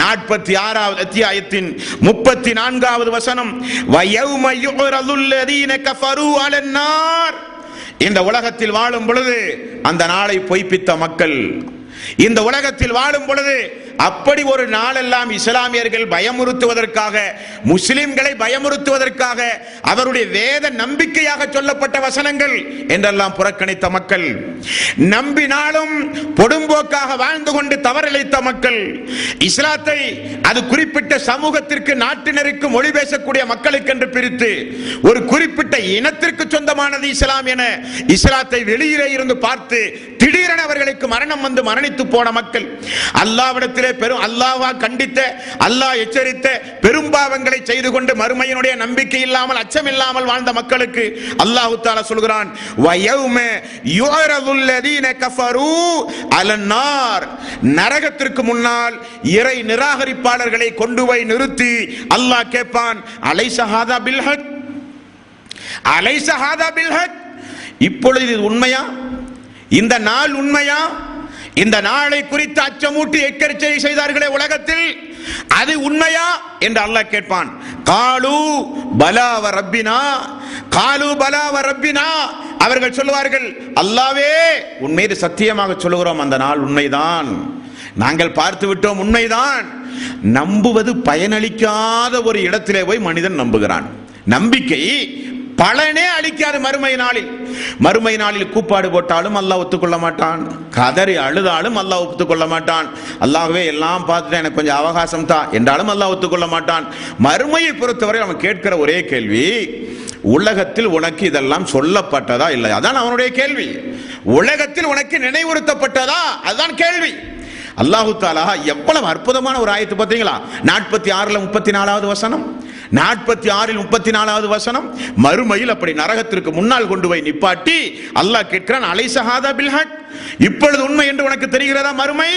நாற்பத்தி ஆறாவது அத்தியாயத்தின் முப்பத்தி நான்காவது வசனம் இந்த உலகத்தில் வாழும் பொழுது அந்த நாளை பொய்ப்பித்த மக்கள் இந்த உலகத்தில் வாழும் பொழுது அப்படி ஒரு நாளெல்லாம் இஸ்லாமியர்கள் பயமுறுத்துவதற்காக முஸ்லிம்களை பயமுறுத்துவதற்காக அவருடைய வேத நம்பிக்கையாக சொல்லப்பட்ட வசனங்கள் என்றெல்லாம் புறக்கணித்த மக்கள் நம்பினாலும் பொடும்போக்காக வாழ்ந்து கொண்டு தவறிழைத்த மக்கள் இஸ்லாத்தை அது குறிப்பிட்ட சமூகத்திற்கு நாட்டினருக்கு மொழி பேசக்கூடிய மக்களுக்கு என்று பிரித்து ஒரு குறிப்பிட்ட இனத்திற்கு சொந்தமானது இஸ்லாம் என இஸ்லாத்தை வெளியிலே இருந்து பார்த்து திடீரென அவர்களுக்கு மரணம் வந்து மரணித்து போன மக்கள். அல்லாவிடத்திலே பெரும் அல்லாவா கண்டித்த அல்லாஹ் எச்சரித்த பெரும்பாவங்களை செய்து கொண்டு மறுமையினுடைய நம்பிக்கை இல்லாமல் அச்சம் இல்லாமல் வாழ்ந்த மக்களுக்கு அல்லாஹு தாலா சொல்கிறான் நரகத்திற்கு முன்னால் இறை நிராகரிப்பாளர்களை கொண்டு போய் நிறுத்தி அல்லாஹ் கேட்பான் அலைசஹாதா பில்ஹக்? அலைசஹாதா பில்ஹக்? இப்பொழுது இது உண்மையா? இந்த நாள் உண்மையா? இந்த நாளை குறித்து அச்சமூட்டி எச்சரிக்கை செய்தார்களே உலகத்தில். அது உண்மையா? என்று அல்லாஹ் கேட்பான். காலு பலாவ ரப்பினா. காலு பலாவ ரப்பினா. அவர்கள் சொல்லுவார்கள் அல்லாவே உன் மீது சத்தியமாக சொல்லுகிறோம். அந்த நாள் உண்மைதான். நாங்கள் பார்த்து விட்டோம் உண்மைதான். நம்புவது பயனளிக்காத ஒரு இடத்திலே போய் மனிதன் நம்புகிறான். நம்பிக்கை பலனே அளிக்காது மறுமை நாளில். மறுமை நாளில் கூப்பாடு போட்டாலும் அல்லாஹ் ஒத்துக்கொள்ள மாட்டான். கதறி அழுதாலும் அல்லாஹ் ஒத்துக்கொள்ள மாட்டான். அல்லாஹ்வே எல்லாம் பார்த்துட்டு எனக்கு கொஞ்சம் அவகாசம் தான் என்றாலும் அல்லாஹ் ஒத்துக்கொள்ள மாட்டான். மறுமையை பொறுத்தவரை அவன் கேட்கிற ஒரே கேள்வி உலகத்தில் உனக்கு இதெல்லாம் சொல்லப்பட்டதா இல்லை அதான் அவனுடைய கேள்வி. உலகத்தில் உனக்கு நினைவுறுத்தப்பட்டதா? அதுதான் கேள்வி. அல்லாஹு தாலா எவ்வளவு அற்புதமான ஒரு ஆயத்து பார்த்தீங்களா? நாற்பத்தி ஆறுல முப்பத்தி நாலாவது வசனம். நாற்பத்தி ஆறில் முப்பத்தி நாலாவது வசனம் மறுமையில் அப்படி நரகத்திற்கு முன்னால் கொண்டு போய் நிப்பாட்டி அல்லாஹ் கேட்கிறான் அலைசஹாதா பில்ஹாட் இப்பொழுது உண்மை என்று உனக்கு தெரிகிறதா மறுமை?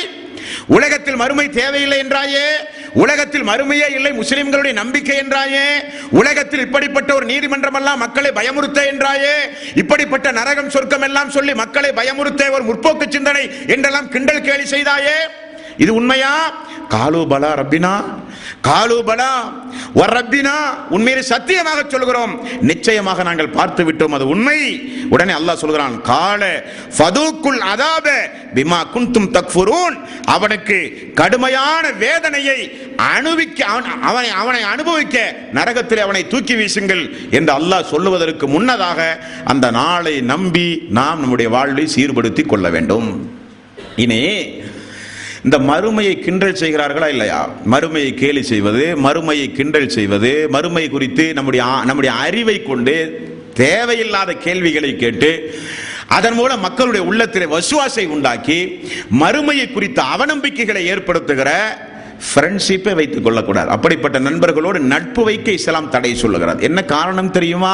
உலகத்தில் மறுமை தேவையில்லை என்றாயே? உலகத்தில் மறுமையே இல்லை முஸ்லிம்களுடைய நம்பிக்கை என்றாயே? உலகத்தில் இப்படிப்பட்ட ஒரு நீதிமன்றம் எல்லாம் மக்களை பயமுறுத்த என்றாயே? இப்படிப்பட்ட நரகம் சொர்க்கம் எல்லாம் சொல்லி மக்களை பயமுறுத்த ஒரு முற்போக்கு சிந்தனை என்றெல்லாம் கிண்டல் கேலி செய்தாயே? இது உண்மையா? காலு பலா ரப்பினா காலு பலா உண்மையிலே சத்தியமாக சொல்கிறோம். நிச்சயமாக நாங்கள் பார்த்து விட்டோம் அது உண்மை. உடனே அல்லாஹ் சொல்கிறான் கால ஃபதூக்குல் அதாப பிமா குன்தும் தக்ஃபுரூன். அவனுக்கு கடுமையான வேதனையை அனுபவிக்க அவன்- அவனை அவனை அனுபவிக்க நரகத்தில் அவனை தூக்கி வீசுங்கள் என்று அல்லாஹ் சொல்லுவதற்கு முன்னதாக அந்த நாளை நம்பி நாம் நம்முடைய வாழ்வை சீர்படுத்திக் கொள்ள வேண்டும். இனி இந்த மறுமையை கிண்டல் செய்கிறார்களா இல்லையா? மறுமையை கேலி செய்வது மறுமையை கிண்டல் செய்வது மறுமை குறித்து நம்முடைய நம்முடைய அறிவை கொண்டு தேவையில்லாத கேள்விகளை கேட்டு அதன் மூலம் மக்களுடைய உள்ளத்திலே வசுவாசை உண்டாக்கி மறுமையை குறித்த அவநம்பிக்கைகளை ஏற்படுத்துகிற ஃப்ரெண்ட்ஷிப்பை வைத்துக் கொள்ளக்கூடாது. அப்படிப்பட்ட நண்பர்களோடு நட்பு வைக்க இஸ்லாம் தடை சொல்லுகிறார். என்ன காரணம் தெரியுமா?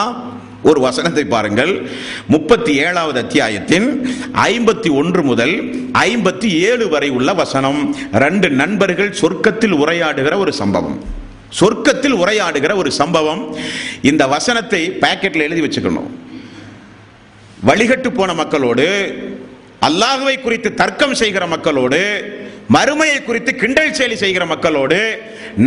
ஒரு வசனத்தை பாருங்கள். முப்பத்தி ஏழாவது அத்தியாயத்தின் ஐம்பத்தி ஒன்று முதல் ஐம்பத்தி ஏழு வரை உள்ள வசனம். ரெண்டு நண்பர்கள் சொர்க்கத்தில் உரையாடுகிற ஒரு சம்பவம். சொர்க்கத்தில் உரையாடுகிற ஒரு சம்பவம். இந்த வசனத்தை பாக்கெட்ல எழுதி வச்சுக்கணும். வழிகட்டு போன மக்களோடு அல்லாஹுவை குறித்து தர்க்கம் செய்கிற மக்களோடு மறுமையை குறித்து கிண்டல் செயலி செய்கிற மக்களோடு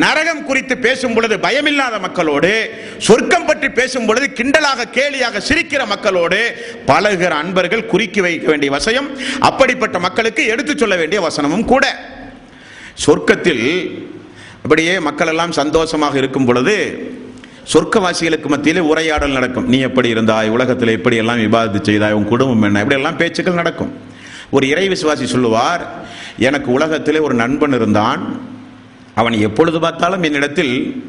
நரகம் குறித்து பேசும் பொழுது பயமில்லாத மக்களோடு சொர்க்கம் பற்றி பேசும் பொழுது கிண்டலாக கேலியாக சிரிக்கிற மக்களோடு பழகிற அன்பர்கள் குறுக்கி வைக்க வேண்டிய வசயம். அப்படிப்பட்ட மக்களுக்கு எடுத்துச் சொல்ல வேண்டிய வசனமும் கூட. சொர்க்கத்தில் அப்படியே மக்கள் எல்லாம் சந்தோஷமாக இருக்கும் பொழுது சொர்க்கவாசிகளுக்கு மத்தியிலே உரையாடல் நடக்கும். நீ எப்படி இருந்தாய்? உலகத்தில் எப்படி எல்லாம் விவாதித்து செய்தாய்? உன் குடும்பம் என்ன? இப்படி எல்லாம் பேச்சுக்கள் நடக்கும். ஒரு இறை விசுவாசி சொல்லுவார் எனக்கு உலகத்திலே ஒரு நண்பன் இருந்தான். அவன் எப்பொழுது பார்த்தாலும் என்னிடத்தில்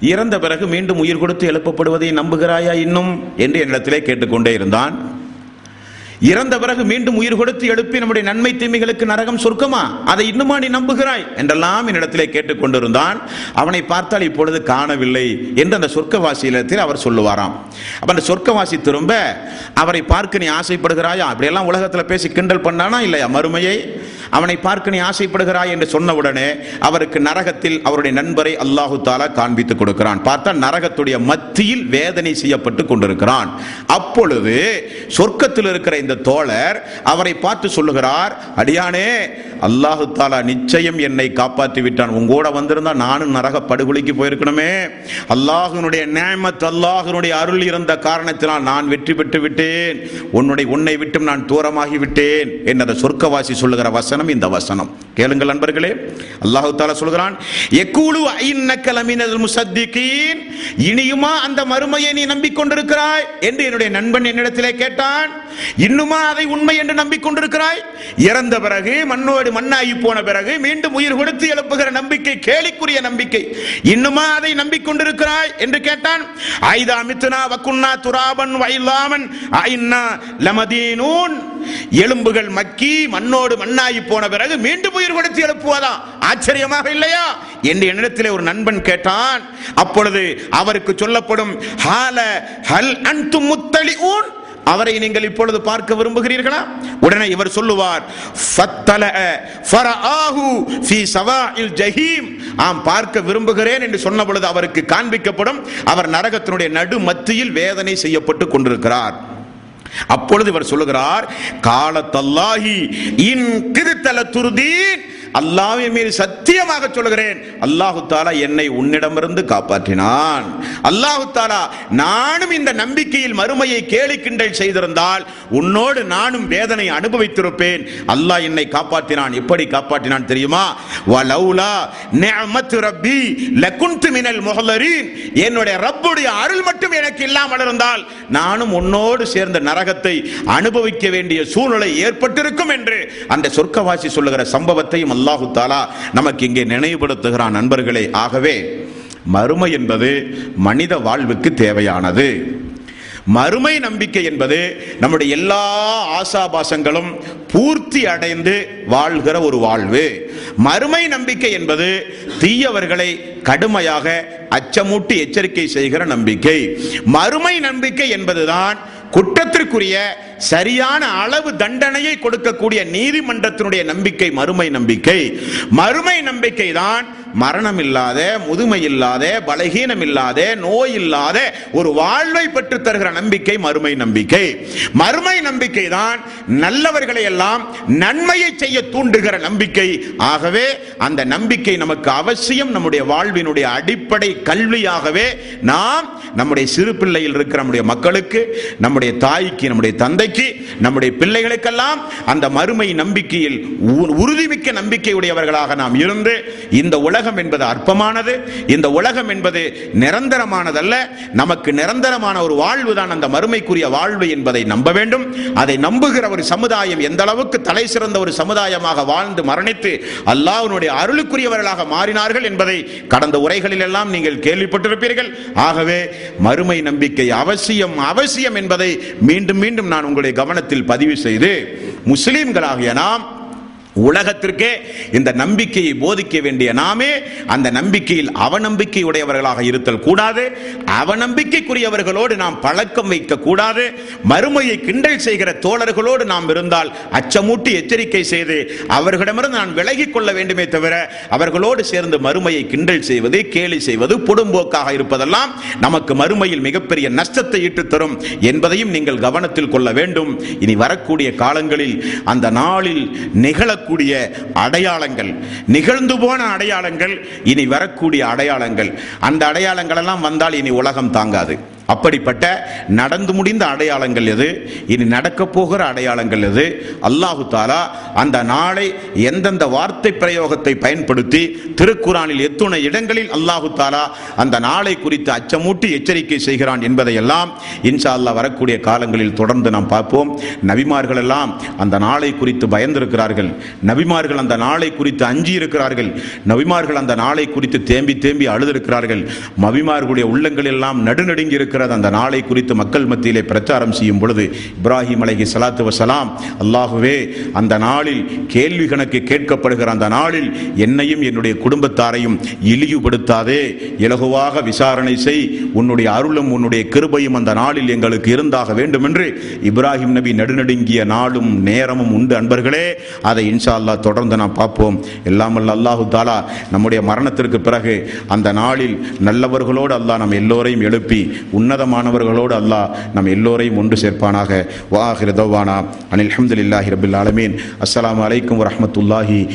இறந்த பிறகு மீண்டும் உயிர் கொடுத்து எழுப்பப்படுவதை நம்புகிறாயா இன்னும்? என்று என்னிடத்திலே கேட்டுக்கொண்டே இருந்தான். இறந்த பிறகு மீண்டும் உயிர் கொடுத்து எழுப்பி நம்முடைய நன்மை தீமைகளுக்கு நரகம் சொர்க்கமா? அதை இன்னுமா நீ நம்புகிறாய்? என்றெல்லாம் என்னிடத்திலே கேட்டுக்கொண்டிருந்தான். அவனை பார்த்தால் இப்பொழுது காணவில்லை என்று அந்த சொர்க்கவாசியிடத்தில் அவர் சொல்லுவாராம். அப்ப அந்த சொர்க்கவாசி திரும்ப அவரை பார்க்க நீ ஆசைப்படுகிறாயா? அப்படியெல்லாம் உலகத்தில் பேசி கிண்டல் பண்ணானா இல்லையா மறுமையை? அவனை பார்க்க நீ ஆசைப்படுகிறாய் என்று சொன்னவுடனே அவருக்கு நரகத்தில் அவருடைய நண்பரை அல்லாஹு தாலா காண்பித்துக் கொடுக்கிறான். பார்த்தா நரகத்துடைய மத்தியில் வேதனை செய்யப்பட்டு கொண்டிருக்கிறான். அப்பொழுது சொர்க்கத்தில் இருக்கிற இந்த தோழர் அவரை பார்த்து சொல்லுகிறார் அடியானே அல்லாஹு தாலா நிச்சயம் என்னை காப்பாற்றி விட்டான். உங்கூட வந்திருந்தா நானும் நரக படுகொலிக்கு போயிருக்கணுமே. அல்லாஹுனுடைய நேமத் அல்லாஹுனுடைய அருள் இருந்த காரணத்தினால் நான் வெற்றி பெற்று விட்டேன். உன்னுடைய உன்னை விட்டும் நான் தூரமாகி விட்டேன் என்ற சொர்க்கவாசி சொல்லுகிற வசனம் இந்த வசனம். கேளுங்கள் நண்பர்களே. அல்லாஹு தாலா சொல்கிறான் எக்கூலு ஐன்னக்கல் முசத்திகீன். இனியுமா அந்த மறுமையை நீ நம்பிக்கொண்டிருக்கிறாய்? என்று என்னுடைய நண்பன் என்னிடத்திலே கேட்டான் இன்னுமா அதை உண்மை என்று நம்பிக்கொண்டிருக்கிறாய்? இறந்த பிறகு மண்ணோடு மண்ணாகி போன பிறகு மீண்டும் உயிர் கொடுத்து எழுப்புகிற நம்பிக்கை கேலிக்குரிய நம்பிக்கை இன்னுமா அதை நம்பிக்கொண்டிருக்கிறாய்? என்று கேட்டான் ஐதா மித்துனா வக்குன்னா துராபன் வைலாமன் ஐன்னா லமதீனூன். எலும்புகள் மக்கி மண்ணோடு மண்ணாகி போன பிறகு மீண்டும் உயிர் கொடுத்து எழுப்புவதா? ஆச்சரியமாக இல்லையா? என்று என்னிடத்திலே ஒரு நண்பன் கேட்டான். அப்பொழுது அவருக்கு சொல்லப்படும் ஹால ஹல் அன்து முத்தலிஊன்? அவரை நீங்கள் இப்பொழுது பார்க்க விரும்புகிறீர்களா? உடனே இவர் சொல்லுவார் ஜஹீம். ஆம் பார்க்க விரும்புகிறேன் என்று சொன்ன பொழுது அவருக்கு காண்பிக்கப்படும் அவர் நரகத்தினுடைய நடு மத்தியில் வேதனை செய்யப்பட்டு கொண்டிருக்கிறார். அப்பொழுது இவர் சொல்லுகிறார் காலத்தல்லாஹி இன் கிருத்தல துருதீன் அல்லாவின் மீது சத்தியமாக சொல்லுகிறேன். அல்லாஹு தாலா என்னை உன்னிடமிருந்து காப்பாற்றினான். அல்லாஹு தாலா நானும் இந்த நம்பிக்கையில் மறுமையை கேலி கிண்டல் செய்திருந்தால் உன்னோடு நானும் வேதனை அனுபவித்திருப்பேன். அல்லாஹ் என்னை காப்பாற்றினான். எப்படி காப்பாற்றினான் தெரியுமா? வலௌலா நிஅமத்து ரப்பி லகுன்து மினல் முஹல்லரீன். என்னுடைய ரப்புடைய அருள் மட்டும் எனக்கு இல்லாமல் இருந்தால் நானும் உன்னோடு சேர்ந்த நரகத்தை அனுபவிக்க வேண்டிய சூழ்நிலை ஏற்பட்டிருக்கும் என்று அந்த சொர்க்கவாசி சொல்லுகிற சம்பவத்தையும் அல்லாஹு தாலா நமக்கு இங்கே நினைவுபடுத்துகிறான் நண்பர்களே. ஆகவே மறுமை என்பது மனித வாழ்வுக்கு தேவையானது. மறுமை நம்பிக்கை என்பது நம்முடைய எல்லா ஆசாபாசங்களும் பூர்த்தி அடைந்து வாழ்கிற ஒரு வாழ்வு. மறுமை நம்பிக்கை என்பது தீயவர்களை கடுமையாக அச்சமூட்டி எச்சரிக்கை செய்கிற நம்பிக்கை. மறுமை நம்பிக்கை என்பதுதான் குற்றத்திற்குரிய சரியான அளவு தண்டனையை கொடுக்கக்கூடிய நீதிமன்றத்தினுடைய நம்பிக்கை மறுமை நம்பிக்கை. மறுமை நம்பிக்கை தான் மரணம் இல்லாத முதுமை இல்லாத பலகீனம் இல்லாத நோய் இல்லாத ஒரு வாழ்வை பெற்று தருகிற நம்பிக்கை மறுமை நம்பிக்கை. மறுமை நம்பிக்கை தான் நல்லவர்களை எல்லாம் நன்மையை செய்ய தூண்டுகிற நம்பிக்கை. ஆகவே அந்த நம்பிக்கை நமக்கு அவசியம். நம்முடைய வாழ்வினுடைய அடிப்படை கல்வியாகவே நாம் நம்முடைய சிறு பிள்ளையில் இருக்கிற நம்முடைய மக்களுக்கு நம்முடைய தாய்க்கு நம்முடைய தந்தை தந்தைக்கு நம்முடைய பிள்ளைகளுக்கெல்லாம் அந்த மறுமை நம்பிக்கையில் உறுதிமிக்க நம்பிக்கையுடையவர்களாக நாம் இருந்து இந்த உலகம் என்பது அற்பமானது இந்த உலகம் என்பது நிரந்தரமானதல்ல நமக்கு நிரந்தரமான ஒரு வாழ்வு தான் அந்த மறுமைக்குரிய வாழ்வு என்பதை நம்ப வேண்டும். அதை நம்புகிற ஒரு சமுதாயம் எந்த அளவுக்கு தலை சிறந்த ஒரு சமுதாயமாக வாழ்ந்து மரணித்து அல்லாஹ்வுடைய அருளுக்குரியவர்களாக மாறினார்கள் என்பதை கடந்த உரைகளில் எல்லாம் நீங்கள் கேள்விப்பட்டிருப்பீர்கள். ஆகவே மறுமை நம்பிக்கை அவசியம் அவசியம் என்பதை மீண்டும் மீண்டும் நான் உங்களுடைய கவனத்தில் பதிவு செய்து முஸ்லீம்களாகிய நாம் உலகத்திற்கே இந்த நம்பிக்கையை போதிக்க வேண்டிய நாமே அந்த நம்பிக்கையில் அவநம்பிக்கை உடையவர்களாக இருத்தல் கூடாது. அவநம்பிக்கைக்குரியவர்களோடு நாம் பழக்கம் வைக்க கூடாது. மறுமையை கிண்டல் செய்கிற தோழர்களோடு நாம் இருந்தால் அச்சமூட்டி எச்சரிக்கை செய்து அவர்களிடமிருந்து நான் விலகிக் கொள்ள வேண்டுமே தவிர அவர்களோடு சேர்ந்து மறுமையை கிண்டல் செய்வது கேலி செய்வது பொடும்போக்காக இருப்பதெல்லாம் நமக்கு மறுமையில் மிகப்பெரிய நஷ்டத்தை ஈட்டுத் தரும் என்பதையும் நீங்கள் கவனத்தில் கொள்ள வேண்டும். இனி வரக்கூடிய காலங்களில் அந்த நாளில் நிகழ நிகழக்கூடிய அடையாளங்கள் நிகழ்ந்து போன அடையாளங்கள் இனி வரக்கூடிய அடையாளங்கள். அந்த அடையாளங்கள் எல்லாம் வந்தால் இனி உலகம் தாங்காது. அப்படிப்பட்ட நடந்து முடிந்த அடையாளங்கள் எது? இனி நடக்க போகிற அடையாளங்கள் எது? அல்லாஹு தாலா அந்த நாளை எந்தெந்த வார்த்தை பிரயோகத்தை பயன்படுத்தி திருக்குறானில் எத்துணை இடங்களில் அல்லாஹு தாலா அந்த நாளை குறித்து அச்சமூட்டி எச்சரிக்கை செய்கிறான் என்பதையெல்லாம் இன்ஷா அல்லாஹ் வரக்கூடிய காலங்களில் தொடர்ந்து நாம் பார்ப்போம். நபிமார்கள் எல்லாம் அந்த நாளை குறித்து பயந்திருக்கிறார்கள். நபிமார்கள் அந்த நாளை குறித்து அஞ்சி இருக்கிறார்கள் நபிமார்கள் அந்த நாளை குறித்து தேம்பி தேம்பி அழுதிருக்கிறார்கள். மபிமார்களுடைய உள்ளங்கள் எல்லாம் நடுநடுங்கி இருக்கிறார்கள் இருக்கிறது அந்த நாளை குறித்து மக்கள் மத்தியிலே பிரச்சாரம் செய்யும் பொழுது இப்ராஹிம் அலஹி சலாத்து வசலாம் அல்லாஹுவே அந்த நாளில் கேள்வி கணக்கு கேட்கப்படுகிற அந்த நாளில் என்னையும் என்னுடைய குடும்பத்தாரையும் இழிவுபடுத்தாதே. இலகுவாக விசாரணை செய். உன்னுடைய அருளும் உன்னுடைய கிருபையும் அந்த நாளில் எங்களுக்கு இருந்தாக வேண்டும் என்று இப்ராஹிம் நபி நடுநடுங்கிய நாளும் நேரமும் உண்டு அன்பர்களே. அதை இன்ஷா அல்லாஹ் தொடர்ந்து நாம் பார்ப்போம். எல்லாமல்ல அல்லாஹு தாலா நம்முடைய மரணத்திற்கு பிறகு அந்த நாளில் நல்லவர்களோடு அல்லாஹ் நம் எல்லோரையும் எழுப்பி உன் உன்னதமானவர்களோடு அல்லாஹ் நம் எல்லோரையும் ஒன்று சேர்ப்பானாக. வாஹிர தவானா. அனில் அஹமதுல்லாஹி ரபுல் ஆலமீன். அஸ்லாம் அலைக்கும் வரமத்துல்லாஹி